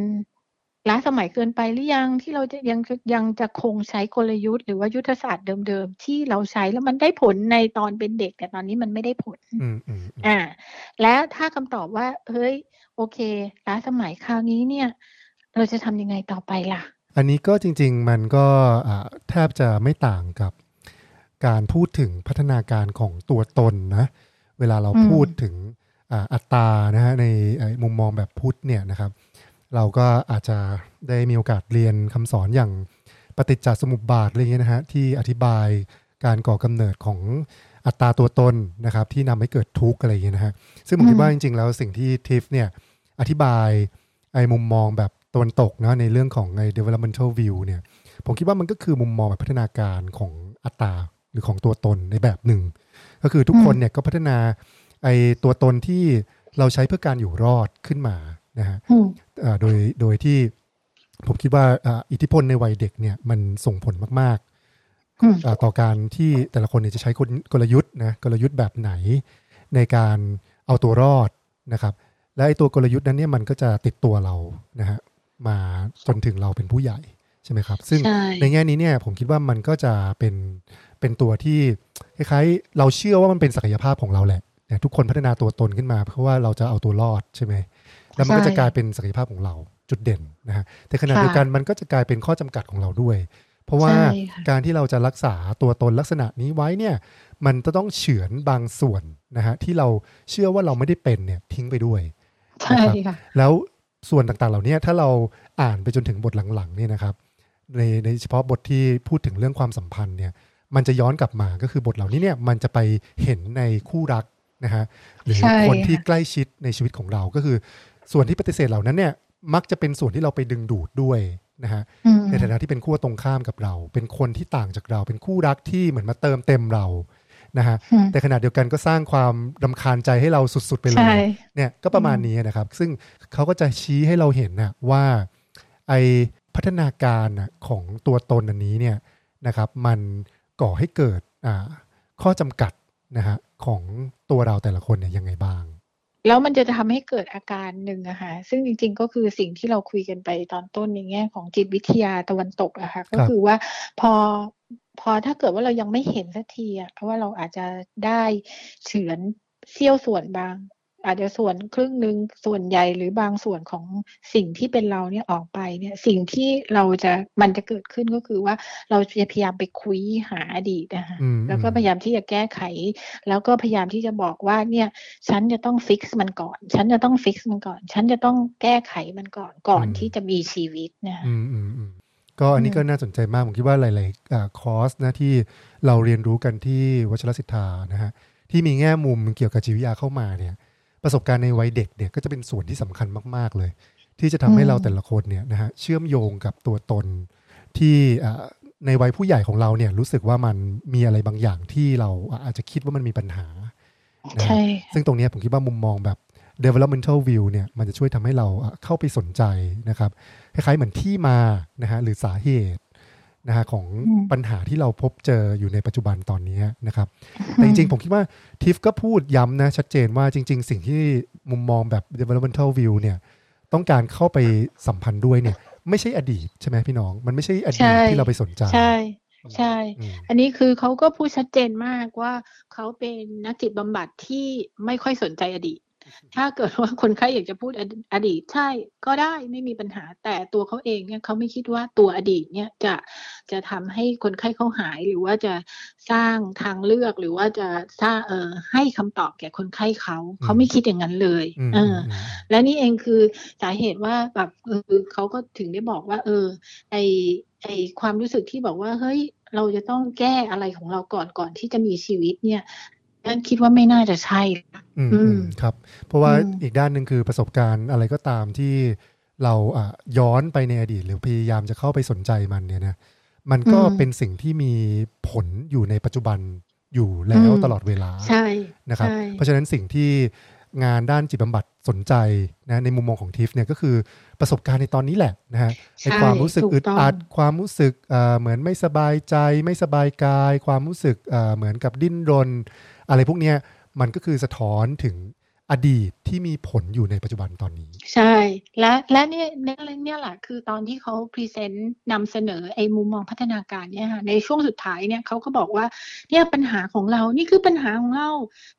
ล้าสมัยเกินไปหรือยังที่เราจะยังยังจะคงใช้กลยุทธ์หรือว่ายุทธศาสตร์เดิมๆ ที่เราใช้แล้วมันได้ผลในตอนเป็นเด็ก แต่ตอนนี้มันไม่ได้ผลอืมอืมอืมอ่า และถ้าคำตอบว่า เฮ้ย โอเค ล้าสมัยคราวนี้เนี่ย เราจะทำยังไงต่อไปล่ะ อันนี้ก็จริง ๆ มันก็อ่าแทบจะไม่ต่างกับการพูดถึงพัฒนาการของตัวตนนะ เวลาเราอืมพูดถึงอ่าอัตรานะฮะในไอ้มุมมองแบบพุทธเนี่ยนะครับ เราก็อาจจะได้มีโอกาสเรียนคำสอนอย่างปฏิจจสมุปบาทอะไรเงี้ยนะฮะที่อธิบายการก่อกำเนิดของอัตราตัวตนนะครับที่นำให้เกิดทุกข์อะไรเงี้ยนะฮะซึ่งผมคิดว่าจริง ๆ แล้วสิ่งที่ทิฟเนี่ยอธิบายไอ้มุมมองแบบตะวันตกเนาะในเรื่องของไอ้ developmental view เนี่ยผมคิดว่ามันก็คือมุมมองแบบพัฒนาการของอัตราหรือของตัวตนในแบบหนึ่ง ก็คือทุกคนเนี่ยก็พัฒนาไอตัวตนที่เราใช้เพื่อการอยู่รอดขึ้นมา นะฮะอืมอ่าโดยโดยที่ผมคิดว่าอ่าอิทธิพลในวัยเด็กเนี่ยมันส่งผลมากอืมๆอ่าต่อการที่แต่ละคนเนี่ยจะใช้กลกลยุทธ์นะกลยุทธ์แบบไหนในการเอาตัวรอดนะครับและไอ้ตัวกลยุทธ์นั้นเนี่ยมันก็จะติดตัวเรานะฮะมาจนถึงเราเป็นผู้ใหญ่ใช่ไหมครับ ซึ่งใช่ในแง่นี้เนี่ยผมคิดว่ามันก็จะเป็นเป็นตัวที่คล้ายๆเราเชื่อว่ามันเป็นศักยภาพของเราแหละเนี่ยทุกคนพัฒนาตัวตนขึ้นมา เพราะว่าเราจะเอาตัวรอดใช่ไหม แล้วมันก็จะกลายเป็นศักยภาพของเราจุดเด่นนะฮะแต่ขณะค่ะเดียวกันมันก็จะกลายเป็นข้อจำกัดของเราด้วย เพราะว่าใช่ค่ะการที่เราจะรักษาตัวตนลักษณะนี้ไว้เนี่ยมันจะต้องเฉือนบางส่วนนะฮะที่เราเชื่อว่าเราไม่ได้เป็นเนี่ยทิ้งไปด้วยใช่ค่ะแล้วส่วนต่างๆ เหล่านี้ถ้าเราอ่านไปจนถึงบทหลังๆเนี่ยนะครับในในเฉพาะบทที่พูดถึงเรื่องความสัมพันธ์เนี่ยมันจะย้อนกลับมาก็คือบทเหล่านี้เนี่ยมันจะไปเห็นในคู่รักนะฮะหรือใช่คนที่ค่ะใกล้ชิดในชีวิตของเราก็คือ ส่วนที่ปฏิเสธเหล่านั้นเนี่ย มักจะเป็นส่วนที่เราไปดึงดูดด้วยนะฮะอืมในฐานะที่เป็นขั้วตรงข้ามกับเรา เป็นคนที่ต่างจากเรา เป็นคู่รักที่เหมือนมาเติมเต็มเรานะฮะอืมแต่ขณะเดียวกันก็สร้างความรำคาญใจให้เราสุด ๆ ไปเลใช่ยเนี่ยก็ประมาณนี้นะครับ ซึ่งเขาก็จะชี้ให้เราเห็นนะว่าไอพัฒนาการน่ะของตัวตนอันนี้เนี่ยนะครับ มันก่อให้เกิดอ่าข้อจำกัดนะฮะของตัวเราแต่ละคนเนี่ยยังไงบ้าง แล้วมันจะทำให้เกิดอาการหนึ่งอะค่ะซึ่งจริง ๆ ก็คือสิ่งที่เราคุยกันไปตอนต้นในแง่ของจิตวิทยาตะวันตกอะค่ะก็คือว่าพอพอถ้าเกิดว่าเรายังไม่เห็นสักทีอะว่าเราอาจจะได้เฉือนเสี้ยวส่วนบาง อาจจะส่วนครึ่งหนึ่งส่วนใหญ่หรือบางส่วนของสิ่งที่เป็นเราเนี่ยออกไปเนี่ยสิ่งที่เราจะมันจะเกิดขึ้นก็คือว่าเราจะพยายามไปคุยหาอดีตนะคะอืมแล้วก็พยายามที่จะแก้ไข แล้วก็พยายามที่จะบอกว่าเนี่ยฉันจะต้องฟิกซ์มันก่อน ฉันจะต้องฟิกซ์มันก่อน ฉันจะต้องแก้ไขมันก่อนก่อนอืมที่จะมีชีวิตนะคะอืมอืมอืมก็อันนี้อืมก็น่าสนใจมาก ผมคิดว่าหลายๆอ่าคอร์สนะที่เราเรียนรู้กันที่วชรศิทธานะฮะที่มีแง่มุมเกี่ยวกับจิตวิทยาเข้ามาเนี่ย ประสบการณ์ในวัยเด็กเนี่ยก็จะเป็นส่วนที่สำคัญมาก ๆ เลย ที่จะทำให้เราแต่ละคนเนี่ยนะฮะเชื่อมโยงกับตัวตนที่อ่าในวัยผู้ใหญ่ของเราเนี่ยรู้สึกว่ามันมีอะไรบางอย่างที่เราอาจจะคิดว่ามันมีปัญหานะใช่ซึ่งตรงเนี้ยผมคิดว่ามุมมองแบบ developmental view เนี่ยมันจะช่วยทำให้เราอะเข้าไปสนใจนะครับ คล้ายๆเหมือนที่มานะฮะหรือสาเหตุ นะฮะของอืมปัญหาที่เราพบเจออยู่ในปัจจุบันตอนนี้นะครับ แต่จริงๆ ผมคิดว่าทิฟก็พูดย้ำนะ ชัดเจนว่าจริง ๆ สิ่งที่มุมมองแบบ developmental view เนี่ยต้องการเข้าไปสัมพันธ์ด้วยเนี่ย ไม่ใช่อดีตใช่ไหมพี่น้อง มันไม่ใช่อดีตใช่ที่เราไปสนใจ ใช่ใช่อืมอันนี้คือเขาก็พูดชัดเจนมากว่าเขาเป็นนักจิตบำบัดที่ไม่ค่อยสนใจอดีต ถ้าเกิดว่าคนไข้อยากจะพูดอดอดีตใช่ก็ได้ไม่มีปัญหาแต่ตัวเขาเองเนี่ยเขาไม่คิดว่าตัวอดีตเนี่ยจะจะทำให้คนไข้เขาหายหรือว่าจะสร้างทางเลือกหรือว่าจะสร้างเอ่อให้คำตอบแก่คนไข้เขาเขาไม่คิดอย่างนั้นเลยอืมเออือมอืมและนี่เองคือสาเหตุว่าแบบเออเขาก็ถึงได้บอกว่า เออ ไอไอความรู้สึกที่บอกว่าเฮ้ยเราจะต้องแก้อะไรของเราก่อนก่อนที่จะมีชีวิตเนี่ย นั่นคิดว่าไม่น่าจะใช่ อืมอืมอืมครับ เพราะว่าอืมอีกด้านหนึ่งคือประสบการณ์อะไรก็ตามที่เราอะย้อนไปในอดีต หรือพยายามจะเข้าไปสนใจมันเนี่ยนะมันก็อืมเป็นสิ่งที่มีผลอยู่ในปัจจุบันอยู่แล้วอืมตลอดเวลาใช่นะครับใช่เพราะฉะนั้นสิ่งที่งานด้านจิตบำบัดสนใจนะในมุมมองของทิฟเนี่ยก็คือประสบการณ์ในตอนนี้แหละนะฮะใช่ในความรู้สึกถูกอึดต้องอัดความรู้สึกเอ่อเหมือนไม่สบายใจ ไม่สบายกาย ความรู้สึกเอ่อเหมือนกับดิ้นรน อะไรพวกเนี้ยมันก็คือสะท้อนถึงอดีตที่มีผลอยู่ในปัจจุบันตอนนี้ ใช่ และและเนี่ยเนี่ยเนี่ยแหละคือตอนที่เขาพรีเซนต์นำเสนอไอ้มุมมองพัฒนาการเนี่ยค่ะในช่วงสุดท้ายเนี่ยเขาก็บอกว่าเนี่ยปัญหาของเรานี่คือปัญหาของเรา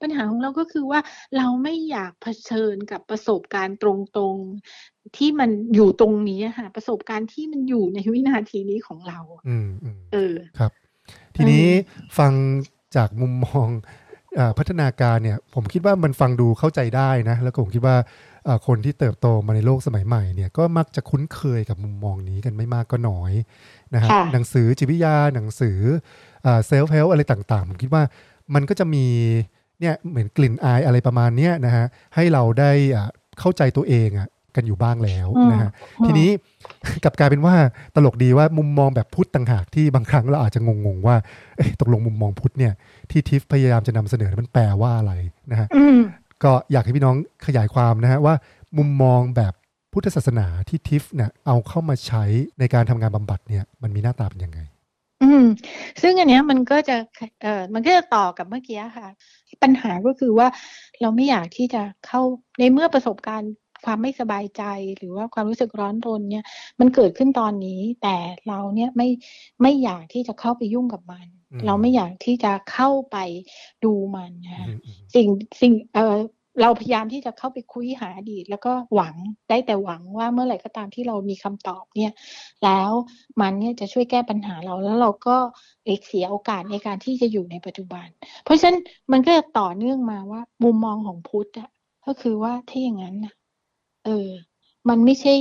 ปัญหาของเราก็คือว่าเราไม่อยากเผชิญกับประสบการณ์ตรงๆที่มันอยู่ตรงนี้อะค่ะประสบการณ์ที่มันอยู่ในวินาทีนี้ของเรา อืมอืมเออครับ ทีนี้ฟังจากมุมมองเออ พัฒนาการเนี่ยผมคิดว่ามันฟังดูเข้าใจได้นะแล้วก็ผมคิดว่าเอ่อคนที่เติบโตมาในโลกสมัยใหม่เนี่ยก็มักจะคุ้นเคยกับมุมมองนี้กันไม่มากก็น้อยนะฮะค่ะหนังสือจิตวิทยาหนังสือเซลฟ์เฮลอะไรต่างๆ ผมคิดว่ามันก็จะมีเนี่ยเหมือนกลิ่นอายอะไรประมาณเนี้ยนะฮะให้เราได้อะเข้าใจตัวเองอะ กันอยู่บ้างแล้วนะฮะทีนี้กลับกลายเป็นว่าตลกดีว่ามุมมองแบบพุทธต่างหากที่บางครั้งเราอาจจะงงๆว่าตกลงมุมมองพุทธเนี่ยที่ทิฟพยายามจะนำเสนอมันแปลว่าอะไรนะฮะก็อยากให้พี่น้องขยายความนะฮะว่า มุมมองแบบพุทธศาสนาที่ทิฟเนี่ยเอาเข้ามาใช้ในการทำงานบำบัดเนี่ยมันมีหน้าตาเป็นยังไง อืม ซึ่งอันเนี้ยมันก็จะเอ่อมันก็จะต่อกับเมื่อกี้ค่ะ ปัญหาก็คือว่าเราไม่อยากที่จะเข้าในเมื่อประสบการณ์ ความไม่สบายใจหรือว่าความรู้สึกร้อนรนเนี่ยมันเกิดขึ้นตอนนี้ แต่เราเนี่ยไม่ไม่อยากที่จะเข้าไปยุ่งกับมัน เราไม่อยากที่จะเข้าไปดูมันนะสิ่งสิ่งเอ่อเราพยายามที่จะเข้าไปคุยหาอดีต แล้วก็หวังได้แต่หวังว่าเมื่อไหร่ก็ตามที่เรามีคำตอบเนี่ย แล้วมันเนี่ยจะช่วยแก้ปัญหาเราแล้วเราก็เอกเสียโอกาสในการที่จะอยู่ในปัจจุบัน เพราะฉะนั้นมันก็จะต่อเนื่องมาว่ามุมมองของพุทธอะก็คือว่าถ้าอย่างนั้นนะเออ มันไม่ใช่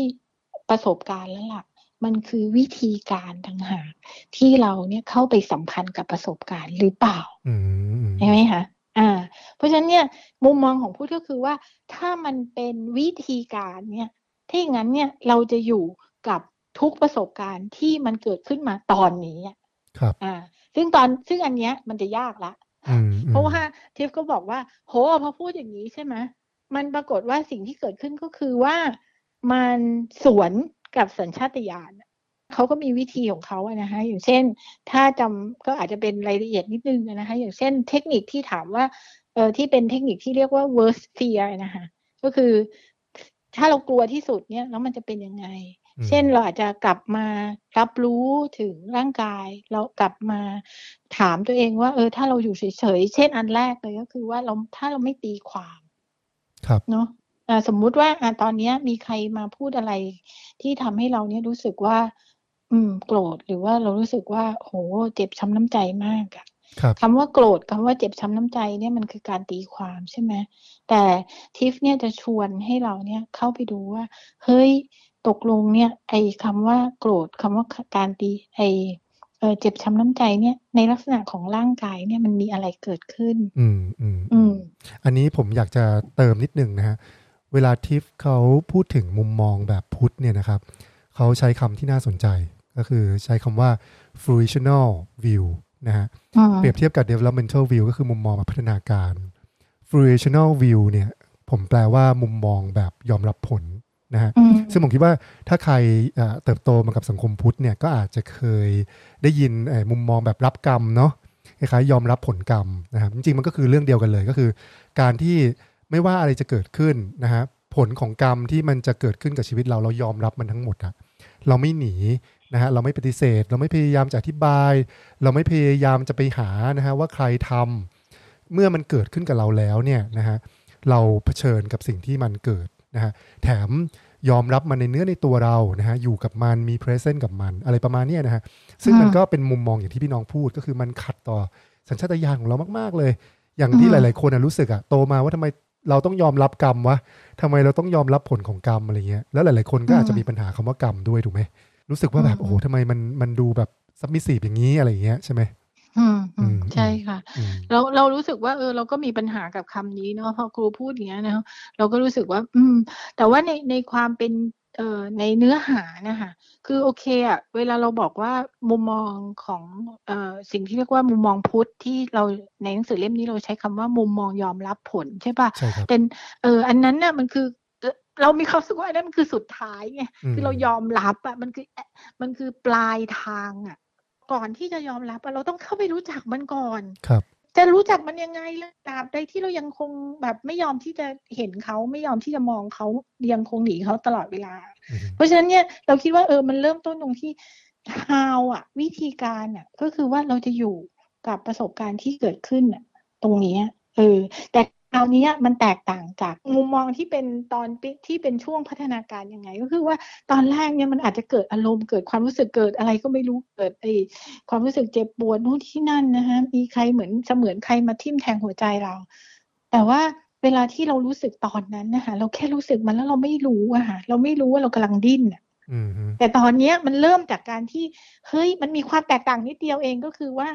ประสบการณ์แล้วล่ะ มันคือวิธีการต่างหากที่เราเนี่ยเข้าไปสัมพันธ์กับประสบการณ์หรือเปล่าใช่ไหมคะอ่า เพราะฉะนั้นเนี่ยมุมมองของผู้ก็คือว่าถ้ามันเป็นวิธีการเนี่ยถ้าอย่างนั้นเนี่ยเราจะอยู่กับทุกประสบการณ์ที่มันเกิดขึ้นมาตอนนี้ครับอ่า ซึ่งตอนซึ่งอันเนี้ยมันจะยากละเพราะว่าทิฟก็บอกว่า โหพอพูดอย่างนี้ใช่ไหมมันปรากฏว่าสิ่งที่เกิดขึ้นก็คือว่า มันสวนกับสัญชาตญาณเขาก็มีวิธีของเขาอะนะคะอย่างเช่น ถ้าจำก็อาจจะเป็นรายละเอียดนิดนึงนะคะอย่างเช่นเทคนิคที่ถามว่าเออที่เป็นเทคนิคที่เรียกว่า worst fear นะคะก็คือถ้าเรากลัวที่สุดเนี่ยแล้วมันจะเป็นยังไง เช่นเราอาจจะกลับมารับรู้ถึงร่างกาย เรากลับมาถามตัวเองว่า เออ ถ้าเราอยู่เฉยๆเช่นอันแรกเลยก็คือว่าเราถ้าเราไม่ตีความ ครับเนาะ สมมุติว่าอตอนนี้มีใครมาพูดอะไรที่ทำให้เราเนี่ยรู้สึกว่า อืม โกรธหรือว่าเรารู้สึกว่า โหเจ็บช้าน้ำใจมากอะคำว่าโกรธคำว่าเจ็บช้าน้ำใจเนี่ยมันคือการตีความใช่ไหมแต่ทิฟเนี่ยจะชวนให้เราเนี่ยเข้าไปดูว่า เฮ้ยตกลงเนี่ย ไอ้คำว่าโกรธคำว่าการตีไอเออเจ็บช้าน้ำใจเนี่ยในลักษณะของร่างกายเนี่ยมันมีอะไรเกิดขึ้น อืมอืมอืมอันนี้ผมอยากจะเติมนิดนึงนะฮะ เวลาทิฟเขาพูดถึงมุมมองแบบพุทธเนี่ยนะครับเขาใช้คำที่น่าสนใจก็คือใช้คำว่า fruitional view นะฮะเปรียบเทียบกับ developmental view ก็คือมุมมองแบบพัฒนาการ fruitional view เนี่ย ผมแปลว่ามุมมองแบบยอมรับผลนะฮะซึ่งผมคิดว่าถ้าใครเติบโตมากับสังคมพุทธเนี่ยก็อาจจะเคยได้ยินมุมมองแบบรับกรรมเนาะคล้ายๆยอมรับผลกรรมนะครับจริงๆมันก็คือเรื่องเดียวกันเลยก็คือ การที่ ไม่ว่าอะไรจะเกิดขึ้นนะฮะผลของกรรมที่มันจะเกิดขึ้นกับชีวิตเราเรายอมรับมันทั้งหมดอะเราไม่หนีนะฮะเราไม่ปฏิเสธ เราไม่พยายามจะอธิบาย เราไม่พยายามจะไปหานะฮะว่าใครทำเมื่อมันเกิดขึ้นกับเราแล้วเนี่ยนะฮะเราเผชิญกับสิ่งที่มันเกิดนะฮะแถมยอมรับมันในเนื้อในตัวเรานะฮะอยู่กับมันมี present กับมันอะไรประมาณนี้นะฮะซึ่งมันก็เป็นมุมมองอย่างที่พี่น้องพูดก็คือมันขัดต่อสัญชาตญาณของเรามาก ๆ เลย อย่างที่หลาย ๆ คนรู้สึกอะโตมาว่าทำไม เราต้องยอมรับกรรมวะทำไมเราต้องยอมรับผลของกรรมอะไรเงี้ยแล้วหลาย ๆ คนก็อาจจะมีปัญหาคำว่ากรรมด้วยถูกไหมรู้สึกว่าแบบโอ้โหทำไมมันมันดูแบบซับมิสีอย่างนี้อะไรเงี้ยใช่ไหมอืมใช่ค่ะเราเรารู้สึกว่าเออเราก็มีปัญหากับคำนี้เนาะพอครูพูดอย่างเงี้ยนะเราก็รู้สึกว่า อืม แต่ว่าในในความเป็น เอ่อในเนื้อหานะคะคือโอเคอะเวลาเราบอกว่ามุมมองของเอ่อสิ่งที่เรียกว่ามุมมองพุทธที่เราในหนังสือเล่มนี้เราใช้คำว่ามุมมองยอมรับผลใช่ปะใช่ครับเป็นเอออันนั้นน่ะมันคือเรามีความรู้สึกว่าอันนั้นมันคือสุดท้ายไงคือเรายอมรับอะมันคือมันคือปลายทางอะก่อนที่จะยอมรับเราต้องเข้าไปรู้จักมันก่อนครับ จะรู้จักมันยังไงล่ะตราบใดที่เรายังคงแบบไม่ยอมที่จะเห็นเขาไม่ยอมที่จะมองเขายังคงหนีเขาตลอดเวลา เพราะฉะนั้นเนี่ยเราคิดว่าเออมันเริ่มต้นตรงที่ how อะ วิธีการอะ ก็คือว่าเราจะอยู่กับประสบการณ์ที่เกิดขึ้นอะ ตรงนี้เออแต่ คราวนี้มันแตกต่างจากมุมมองที่เป็นตอนที่เป็นช่วงพัฒนาการยังไง ก็คือว่าตอนแรกเนี่ยมันอาจจะเกิดอารมณ์เกิดความรู้สึกเกิดอะไรก็ไม่รู้เกิดไอความรู้สึกเจ็บปวดนู่นที่นั่นนะฮะมีใครเหมือนเสมือนใครมาทิ่มแทงหัวใจเรา แต่ว่าเวลาที่เรารู้สึกตอนนั้นนะคะเราแค่รู้สึกมันแล้วเราไม่รู้อะค่ะเราไม่รู้ว่าเรากำลังดิ้นอะแต่ตอนเนี้ยมันเริ่มจากการที่เฮ้ยมันมีความแตกต่างนิดเดียวเองก็คือว่า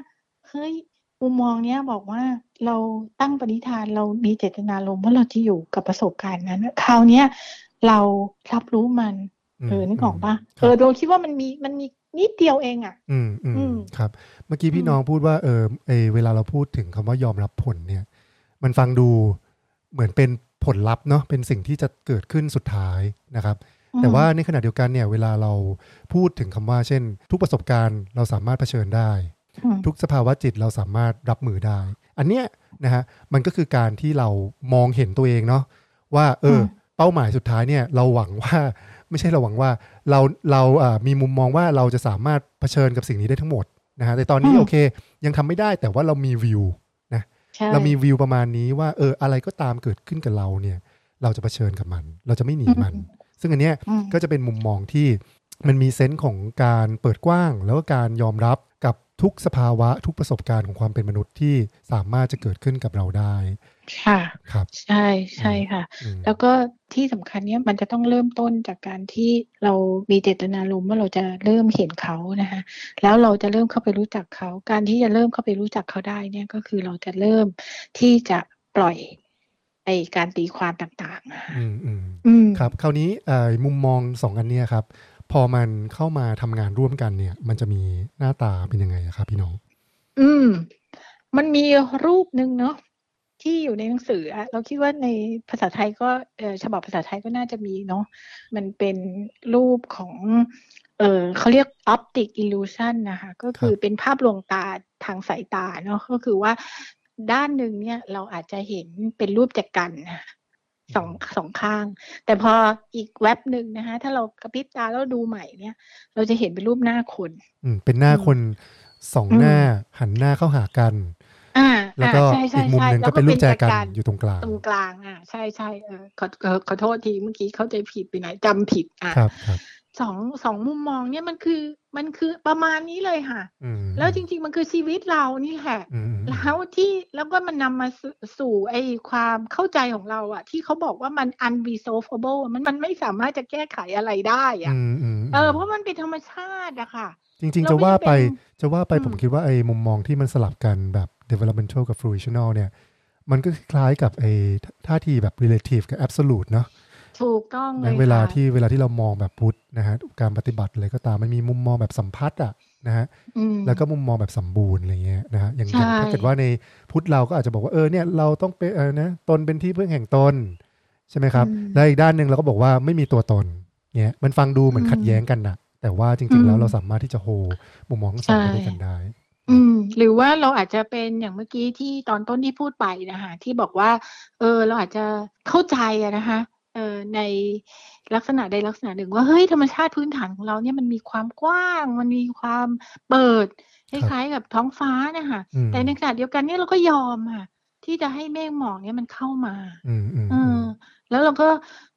เฮ้ย มุมมองเนี้ยบอกว่าเราตั้งปณิธานเรามีเจตนาลมว่าเราจะอยู่กับประสบการณ์นั้นคราวเนี้ยเรารับรู้มันเออนึกออกปะเออเราคิดว่ามันมีมันมีนิดเดียวเองอะ อืมอืมครับ เมื่อกี้พี่น้องพูดว่าเออเอเวลาเราพูดถึงคำว่ายอมรับผลเนี่ย มันฟังดูเหมือนเป็นผลลัพธ์เนาะเป็นสิ่งที่จะเกิดขึ้นสุดท้ายนะครับ แต่ว่าในขณะเดียวกันเนี่ย เวลาเราพูดถึงคำว่า เช่น ทุกประสบการณ์เราสามารถเผชิญได้ ทุกสภาวะจิตเราสามารถรับมือได้ อันเนี้ยนะฮะมันก็คือการที่เรามองเห็นตัวเองเนาะว่า เออ เป้าหมายสุดท้ายเนี่ย เราหวังว่าไม่ใช่เราหวังว่าเราเราอ่ามีมุมมองว่าเราจะสามารถเผชิญกับสิ่งนี้ได้ทั้งหมดนะฮะแต่ตอนนี้โอเค ยังทำไม่ได้แต่ว่าเรามีวิวนะเรามีวิวประมาณนี้ว่า เออ อะไรก็ตามเกิดขึ้นกับเราเนี่ย เราจะเผชิญกับมัน เราจะไม่หนีมัน ซึ่งอันเนี้ยก็จะเป็นมุมมองที่มันมีเซนส์ของการเปิดกว้าง แล้วก็การยอมรับกับ ทุกสภาวะทุกประสบการณ์ของความเป็นมนุษย์ที่สามารถจะเกิดขึ้นกับเราได้ ค่ะครับ ใช่ใช่ค่ะ แล้วก็ที่สำคัญเนี้ยมันจะต้องเริ่มต้นจากการที่เรามีเจตนารมณ์ว่าเราจะเริ่มเห็นเขานะคะแล้วเราจะเริ่มเข้าไปรู้จักเขา การที่จะเริ่มเข้าไปรู้จักเขาได้เนี่ยก็คือเราจะเริ่มที่จะปล่อยไอการตีความต่างๆอืมอืมครับ คราวนี้เอ่อมุมมองสองอันเนี้ยครับ พอมันเข้ามาทำงานร่วมกันเนี่ย มันจะมีหน้าตาเป็นยังไงครับพี่น้อง อืม มันมีรูปหนึ่งเนาะที่อยู่ในหนังสืออะเราคิดว่าในภาษาไทยก็เออฉบับภาษาไทยก็น่าจะมีเนาะมันเป็นรูปของ เออเขาเรียก optic illusion นะคะ ก็คือเป็นภาพลวงตาทางสายตาเนาะก็คือว่าด้านหนึ่งเนี่ยเราอาจจะเห็นเป็นรูปจากกัน สองสองข้าง แต่พออีกเว็บหนึ่งนะคะถ้าเรากระพริบตาแล้วดูใหม่เนี่ย เราจะเห็นเป็นรูปหน้าคนอืมเป็นหน้าคนสองหน้าหันหน้าเข้าหากันอ่าแล้วก็อีกมุมหนึ่งก็เป็นรูปแจกันอยู่ตรงกลางตรงกลางอะใช่ใช่เออขอขอโทษทีเมื่อกี้เข้าใจผิดไปไหนจำผิดอะครับครับสองสองมุมมองเนี่ยมันคือ มันคือประมาณนี้เลยค่ะ แล้วจริง ๆ มันคือชีวิตเรานี่แหละ แล้วที่แล้วก็มันนำมาสู่ไอ้ความเข้าใจของเราอะที่เขาบอกว่ามัน unresolvable มันมันไม่สามารถจะแก้ไขอะไรได้อะเออเพราะมันเป็นธรรมชาติอะค่ะ จริง ๆ จะว่าไปจะว่าไปผมคิดว่าไอ้มุมมองที่มันสลับกันแบบ developmental กับ fruitional เนี่ย มันก็คล้ายกับไอ้ท่าทีแบบ relative กับ absolute เนาะ ถูกต้องเลยเวลาที่เวลาที่เรามองแบบพุทธนะฮะการปฏิบัติอะไรก็ตามมันมีมุมมองแบบสัมพัทธ์อะนะฮะแล้วก็มุมมองแบบสมบูรณ์อะไรเงี้ยนะฮะอย่างถ้าเกิดว่าในพุทธเราก็อาจจะบอกว่าเออเนี่ยเราต้องเป็นเออนะตนเป็นที่พึ่งแห่งตนใช่ไหมครับแล้วอีกด้านหนึ่งเราก็บอกว่าไม่มีตัวตนเนี่ยมันฟังดูเหมือนขัดแย้งกันนะแต่ว่าจริงๆแล้วเราสามารถที่จะโฮมุมมองทั้งสองด้วยกันได้อืมหรือว่าเราอาจจะเป็นอย่างเมื่อกี้ที่ตอนต้นที่พูดไปนะคะที่บอกว่า เออ เราอาจจะเข้าใจอะนะคะเอ่อในลักษณะใดลักษณะหนึ่งว่าเฮ้ยธรรมชาติพื้นฐานของเราเนี่ยมันมีความกว้าง มันมีความเปิดคล้ายๆกับท้องฟ้านะคะแต่ในขณะเดียวกันเนี่ยเราก็ยอมค่ะที่จะให้เมฆหมอกเนี่ยมันเข้ามาเออ แล้วเราก็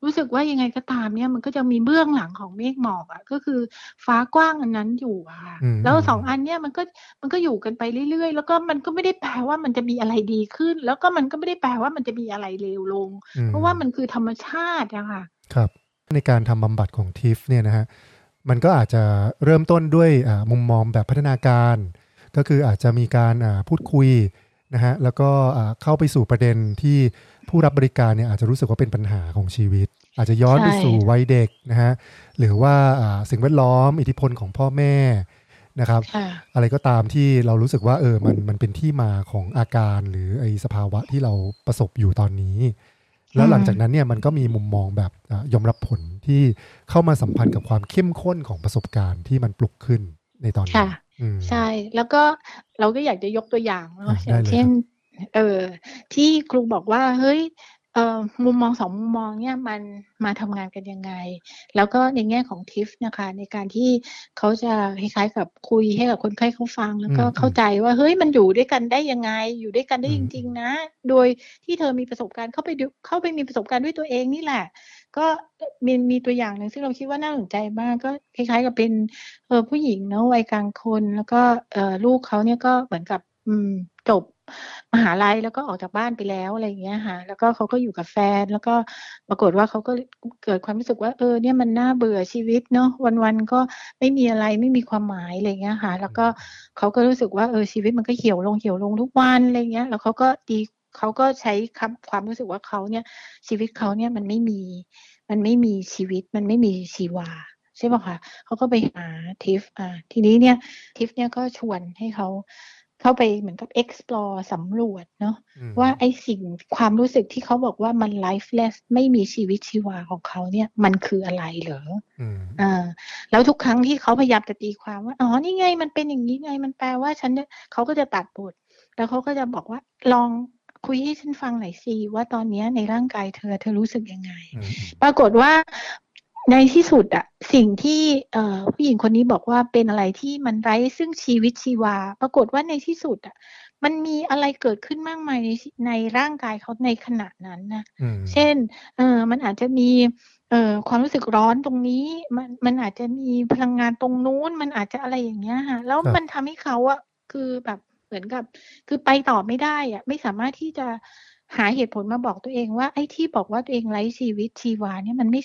รู้สึกว่ายังไงก็ตามเนี่ย มันก็จะมีเบื้องหลังของเมฆหมอกอะ ก็คือฟ้ากว้างอันนั้นอยู่อะค่ะ แล้วสองอันเนี่ยมันก็มันก็อยู่กันไปเรื่อยๆ แล้วก็มันก็ไม่ได้แปลว่ามันจะมีอะไรดีขึ้น แล้วก็มันก็ไม่ได้แปลว่ามันจะมีอะไรเลวลง เพราะว่ามันคือธรรมชาติอะค่ะ ครับ ในการทำบำบัดของทิฟเนี่ยนะฮะมันก็อาจจะเริ่มต้นด้วยมุมมองแบบพัฒนาการ ก็คืออาจจะมีการพูดคุยนะฮะแล้วก็เข้าไปสู่ประเด็นที่ ผู้รับบริการเนี่ยอาจจะรู้สึกว่าเป็นปัญหาของชีวิต อาจจะย้อนไปสู่วัยเด็กนะฮะหรือว่าสิ่งแวดล้อมอิทธิพลของพ่อแม่นะครับ อะไรก็ตามที่เรารู้สึกว่าเออมันมันเป็นที่มาของอาการหรือไอสภาวะที่เราประสบอยู่ตอนนี้ แล้วหลังจากนั้นเนี่ยมันก็มีมุมมองแบบยอมรับผลที่เข้ามาสัมพันธ์กับความเข้มข้นของประสบการณ์ที่มันปลุกขึ้นในตอนนี้ใช่แล้วก็เราก็อยากจะยกตัวอย่างเนาะอย่างเช่น เออ ที่ครูบอกว่า เฮ้ยเอ่อมุมมองสองมุมมองเนี่ยมันมาทำงานกันยังไง แล้วก็ในแง่ของทิฟนะคะ ในการที่เขาจะคล้ายๆกับคุยให้กับคนไข้เขาฟัง แล้วก็เข้าใจว่าเฮ้ยมันอยู่ด้วยกันได้ยังไง อยู่ด้วยกันได้จริง ๆ นะ โดยที่เธอมีประสบการณ์เข้าไปดูเข้าไปมีประสบการณ์ด้วยตัวเองนี่แหละ ก็มีมีตัวอย่างหนึ่งซึ่งเราคิดว่าน่าสนใจมากก็คล้าย ๆ กับเป็นเออผู้หญิงเนาะวัยกลางคน แล้วก็เออลูกเขาเนี่ยก็เหมือนกับ อืมจบ มหาลัยแล้วก็ออกจากบ้านไปแล้วอะไรอย่างเงี้ยค่ะ แล้วก็เขาก็อยู่กับแฟน แล้วก็ปรากฏว่าเขาก็เกิดความรู้สึกว่าเออเนี่ยมันน่าเบื่อชีวิตเนาะวันๆก็ไม่มีอะไรไม่มีความหมายอะไรเงี้ยค่ะ แล้วก็เขาก็รู้สึกว่าเออชีวิตมันก็เหี่ยวลงเหี่ยวลงทุกวันอะไรเงี้ย แล้วเขาก็ดีเขาก็ใช้คำความรู้สึกว่าเขาเนี่ย ชีวิตเขาเนี่ยมันไม่มี มันไม่มีชีวิตมันไม่มีชีวาใช่ป่ะคะเขาก็ไปหาทิฟอ่าทีนี้เนี่ยทิฟเนี่ยก็ชวนให้เขา เข้าไปเหมือนกับ explore สำรวจเนาะว่าไอสิ่งความรู้สึกที่เขาบอกว่ามัน lifeless ไม่มีชีวิตชีวาของเขาเนี่ย มันคืออะไรเหรออ่าแล้วทุกครั้งที่เขาพยายามจะตีความว่า อ๋อ นี่ไง มันเป็นอย่างนี้ไง มันแปลว่าฉันเขาก็จะตัดบท แล้วเขาก็จะบอกว่าลองคุยให้ฉันฟังหน่อยสิว่าตอนนี้ในร่างกายเธอเธอรู้สึกยังไง ปรากฏว่า ในที่สุดอะสิ่งที่เอ่อผู้หญิงคนนี้บอกว่าเป็นอะไรที่มันไร้ซึ่งชีวิตชีวา ปรากฏว่าในที่สุดอะมันมีอะไรเกิดขึ้นมากมายในในร่างกายเขาในขณะนั้นนะเช่นเออมันอาจจะมีเอ่อความรู้สึกร้อนตรงนี้มันมันอาจจะมีพลังงานตรงนู้นมันอาจจะอะไรอย่างเงี้ยค่ะแล้วมันทำให้เขาอะคือแบบเหมือนกับ คือไปต่อไม่ได้อะไม่สามารถที่จะหาเหตุผลมาบอกตัวเองว่าไอ้ที่บอกว่าตัวเองไร้ชีวิตชีวาเนี่ยมันไม่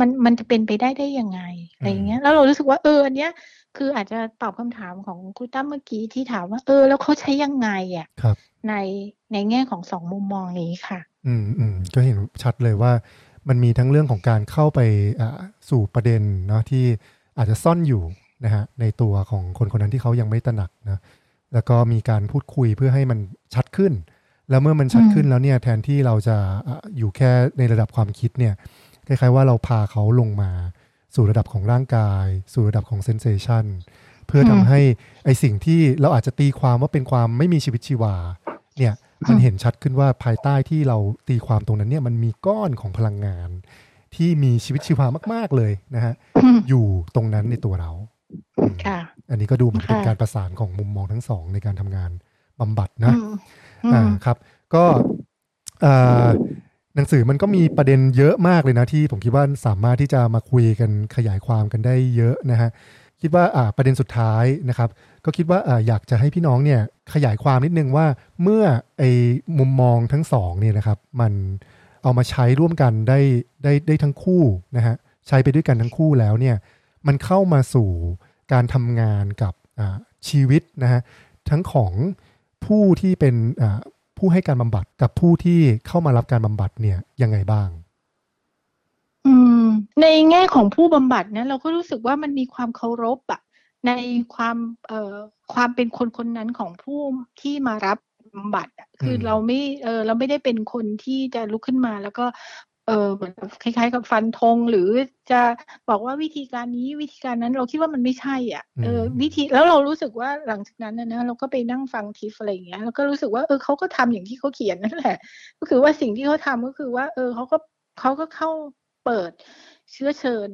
มันมันจะเป็นไปได้ได้ยังไงอะไรอย่างเงี้ย แล้วเรารู้สึกว่าเอออันเนี้ย คืออาจจะตอบคำถามของคุณตั้มเมื่อกี้ที่ถามว่า เออ แล้วเขาใช้ยังไงอะในในแง่ของสองมุมมองนี้ค่ะ อืมอืมก็เห็นชัดเลยว่า มันมีทั้งเรื่องของการเข้าไปอ่าสู่ประเด็นเนาะที่อาจจะซ่อนอยู่นะฮะในตัวของคนคนนั้นที่เขายังไม่ตระหนักนะแล้วก็มีการพูดคุยเพื่อให้มันชัดขึ้น แล้วเมื่อมันชัดขึ้นแล้วเนี่ยแทนที่เราจะอยู่แค่ในระดับความคิดเนี่ย คล้ายๆว่าเราพาเขาลงมาสู่ระดับของร่างกาย สู่ระดับของเซนเซชันเพื่อทำให้ไอสิ่งที่เราอาจจะตีความว่าเป็นความไม่มีชีวิตชีวา เนี่ยมันเห็นชัดขึ้นว่าภายใต้ที่เราตีความตรงนั้นเนี่ยมันมีก้อนของพลังงาน ที่มีชีวิตชีวามาก ๆเลยนะฮะอยู่ตรงนั้นในตัวเราค่ะ อันนี้ก็ดูเหมือนเป็นการประสานของมุมมองทั้งสองในการทำงานบำบัดนะอ่าครับ ก็ หนังสือมันก็มีประเด็นเยอะมากเลยนะที่ผมคิดว่าสามารถที่จะมาคุยกันขยายความกันได้เยอะนะฮะคิดว่าอ่าประเด็นสุดท้ายนะครับ ก็คิดว่าอ่าอยากจะให้พี่น้องเนี่ยขยายความนิดนึงว่าเมื่อไอ้มุมมองทั้งสองเนี่ยนะครับ มันเอามาใช้ร่วมกันได้ได้ได้ทั้งคู่นะฮะใช้ไปด้วยกันทั้งคู่แล้วเนี่ยมันเข้ามาสู่การทำงานกับชีวิตนะฮะทั้งของผู้ที่เป็น ผู้ให้การบำบัดกับผู้ที่เข้ามารับการบำบัดเนี่ยยังไงบ้าง อืม ในแง่ของผู้บำบัดเนี่ยเราก็รู้สึกว่ามันมีความเคารพอะในความเอ่อความเป็นคนคนนั้นของผู้ที่มารับบำบัดอะคือเราไม่เออเราไม่ได้เป็นคนที่จะลุกขึ้นมา แล้วก็ เออเหมือนคล้ายๆ กับฟันธงหรือจะบอกว่าวิธีการนี้วิธีการนั้นเราคิดว่ามันไม่ใช่อะเออวิธีแล้วเรารู้สึกว่าหลังจากนั้นนะเราก็ไปนั่งฟังทิฟอะไรอย่างเงี้ยแล้วก็รู้สึกว่าเออเขาก็ทำอย่างที่เขาเขียนนั่นแหละ ก็คือว่าสิ่งที่เขาทาก็คือว่า เออเขาก็เขาก็เข้าเปิดเชื้อเชิญ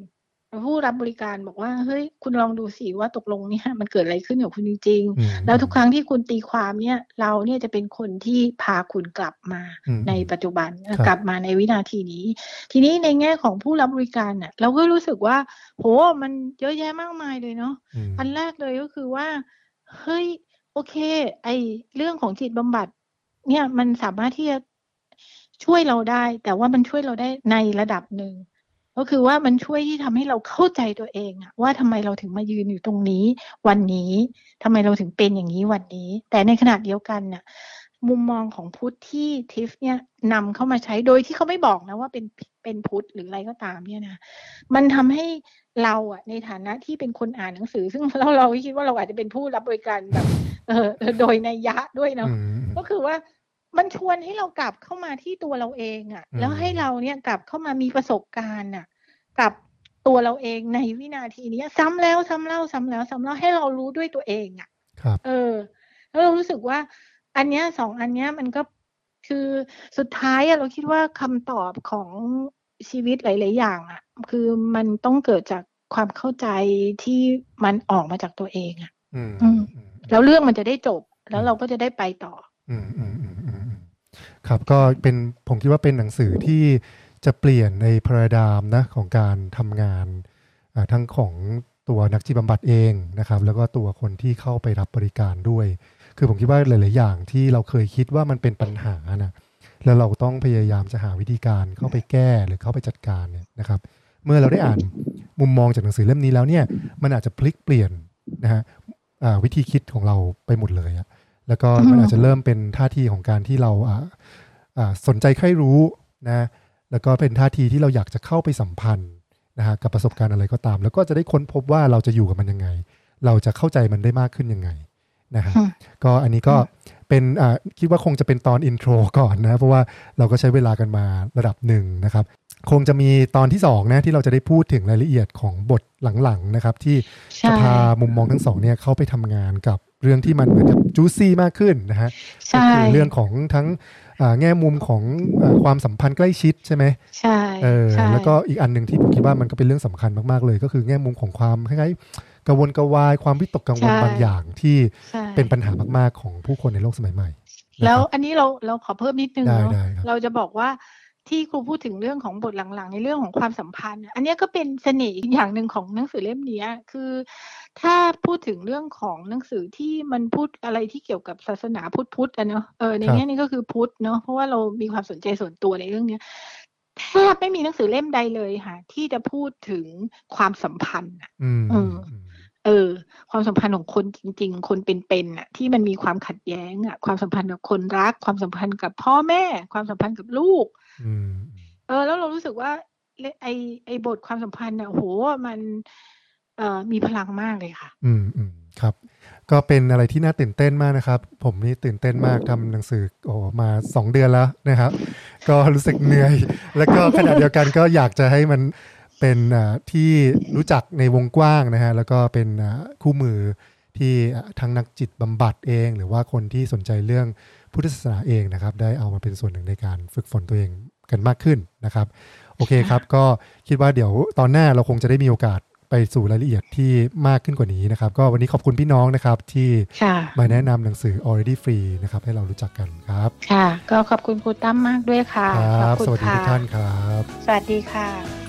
ผู้รับบริการบอกว่าเฮ้ยคุณลองดูสิว่าตกลงเนี่ยมันเกิดอะไรขึ้นกับคุณจริงๆ แล้วทุกครั้งที่คุณตีความเนี่ยเราเนี่ยจะเป็นคนที่พาคุณกลับมาในปัจจุบันกลับมาในวินาทีนี้ ทีนี้ในแง่ของผู้รับบริการเนี่ยเราก็รู้สึกว่า โหมันเยอะแยะมากมายเลยเนาะอันแรกเลยก็คือว่าเฮ้ยโอเค ไอเรื่องของจิตบำบัด เนี่ยมันสามารถที่จะช่วยเราได้ แต่ว่ามันช่วยเราได้ในระดับหนึ่ง ก็คือว่ามันช่วยที่ทำให้เราเข้าใจตัวเองอะว่าทำไมเราถึงมายืนอยู่ตรงนี้ วันนี้ทำไมเราถึงเป็นอย่างนี้วันนี้ แต่ในขณะเดียวกันน่ะมุมมองของพุทธที่ทิฟเนี่ยนำเข้ามาใช้โดยที่เขาไม่บอกนะว่าเป็นเป็นพุทธหรืออะไรก็ตามเนี่ยนะมันทำให้เราอะในฐานะที่เป็นคนอ่านหนังสือ ซึ่งเราเราคิดว่าเราอาจจะเป็นผู้รับบริการแบบเออโดยในยะด้วยเนาะก็คือว่า มันชวนให้เรากลับเข้ามาที่ตัวเราเองอะ่ะ แล้วให้เราเนี่ยกลับเข้ามามีประสบการณ์อะ กับตัวเราเองในวินาทีนี้ซ้ำแล้วซ้ำเล่าซ้ำแล้วซ้ำเล่าให้เรารู้ด้วยตัวเองอะครับ เออ แล้วเรารู้สึกว่า อันเนี้ยสองอันเนี้ยมันก็คือสุดท้ายอะเราคิดว่าคำตอบของชีวิตหลาย ๆ อย่างอะคือมันต้องเกิดจากความเข้าใจที่มันออกมาจากตัวเองอะอืมแล้วเรื่องมันจะได้จบแล้วเราก็จะได้ไปต่อ อืมอืมอืม ครับก็เป็นผมคิดว่าเป็นหนังสือที่จะเปลี่ยนในพราดามนะของการทำงานทั้งของตัวนักจิตบำบัดเองนะครับ แล้วก็ตัวคนที่เข้าไปรับบริการด้วย คือผมคิดว่าหลาย ๆ อย่างที่เราเคยคิดว่ามันเป็นปัญหานะแล้วเราต้องพยายามจะหาวิธีการเข้าไปแก้หรือเข้าไปจัดการเนี่ยนะครับ เมื่อเราได้อ่านมุมมองจากหนังสือเล่มนี้แล้วเนี่ยมันอาจจะพลิกเปลี่ยนนะฮะวิธีคิดของเราไปหมดเลยอะ แล้วก็มันอาจจะเริ่มเป็นท่าทีของการที่เราสนใจใครรู้นะแล้วก็เป็นท่าทีที่เราอยากจะเข้าไปสัมพันธ์นะฮะกับประสบการณ์อะไรก็ตาม แล้วก็จะได้ค้นพบว่าเราจะอยู่กับมันยังไง เราจะเข้าใจมันได้มากขึ้นยังไงนะฮะอืมก็อันนี้ก็เป็นอ่าคิดว่าคงจะเป็นตอนอินโทรก่อนนะเพราะว่าเราก็ใช้เวลากันมาระดับหนึ่งนะครับคงจะมีตอนที่สองนะที่เราจะได้พูดถึงรายละเอียดของบทหลังๆนะครับ ที่ใช่จะพามุมมองทั้งสองเนี่ยเข้าไปทำงานกับ เรื่องที่มันเหมือนกับจูซี่มากขึ้นนะฮะก็ใช่คือเรื่องของทั้งอ่าแง่มุมของอ่าความสัมพันธ์ใกล้ชิดใช่ไหมใช่เออใช่แล้วก็อีกอันหนึ่งที่ผมคิดว่ามันก็เป็นเรื่องสำคัญมากๆเลย ก็คือแง่มุมของความคล้ายๆกระวนกระวายความวิตกกังวลบางอย่างที่ใช่เป็นปัญหามากๆของผู้คนในโลกสมัยใหม่นะครับแล้วอันนี้เราเราขอเพิ่มนิดนึงได้เนาะได้ครับเราจะบอกว่า ที่ครูพูดถึงเรื่องของบทหลังๆ ในเรื่องของความสัมพันธ์อะอันเนี้ยก็เป็นเสน่ห์อีกอย่างหนึ่งของหนังสือเล่มเนี้ยคือ ถ้าพูดถึงเรื่องของหนังสือที่มันพูดอะไรที่เกี่ยวกับศาสนาพุทธพุทธอะเนาะเออในครับแง่นี้ก็คือพุทธเนาะเพราะว่าเรามีความสนใจส่วนตัวในเรื่องเนี้ยแทบไม่มีหนังสือเล่มใดเลยค่ะ ที่จะพูดถึงความสัมพันธ์อะอืมอืมอืม เออ ความสัมพันธ์ของคนจริง ๆ คนเป็นๆน่ะ ที่มันมีความขัดแย้งอะ ความสัมพันธ์กับคนรัก ความสัมพันธ์กับพ่อแม่ ความสัมพันธ์กับลูกอืมเออ แล้วเรารู้สึกว่าเลไอไอบทความสัมพันธ์เนี่ยโอ้โหมันเอ่อมีพลังมากเลยค่ะ อืมอืมครับ ก็เป็นอะไรที่น่าตื่นเต้นมากนะครับ ผมนี่ตื่นเต้นมากทำหนังสือโอ้มาสองเดือนแล้วนะครับ ก็รู้สึกเหนื่อย แล้วก็ขณะเดียวกันก็อยากจะให้มัน เป็นอ่าที่รู้จักในวงกว้างนะฮะแล้วก็เป็นอ่าคู่มือที่อ่าทั้งนักจิตบำบัดเอง หรือว่าคนที่สนใจเรื่องพุทธศาสนาเองนะครับ ได้เอามาเป็นส่วนหนึ่งในการฝึกฝนตัวเองกันมากขึ้นนะครับ โอเคครับ ก็คิดว่าเดี๋ยวตอนหน้าเราคงจะได้มีโอกาสไปสู่รายละเอียดที่มากขึ้นกว่านี้นะครับ ก็วันนี้ขอบคุณพี่น้องนะครับ ที่ค่ะมาแนะนำหนังสือ already free นะครับ ให้เรารู้จักกันครับ ค่ะ ก็ขอบคุณครูตั้มมากด้วยค่ะคขรัอบบคุณสวัสดีทุกค่ะท่านครับ สวัสดีค่ะ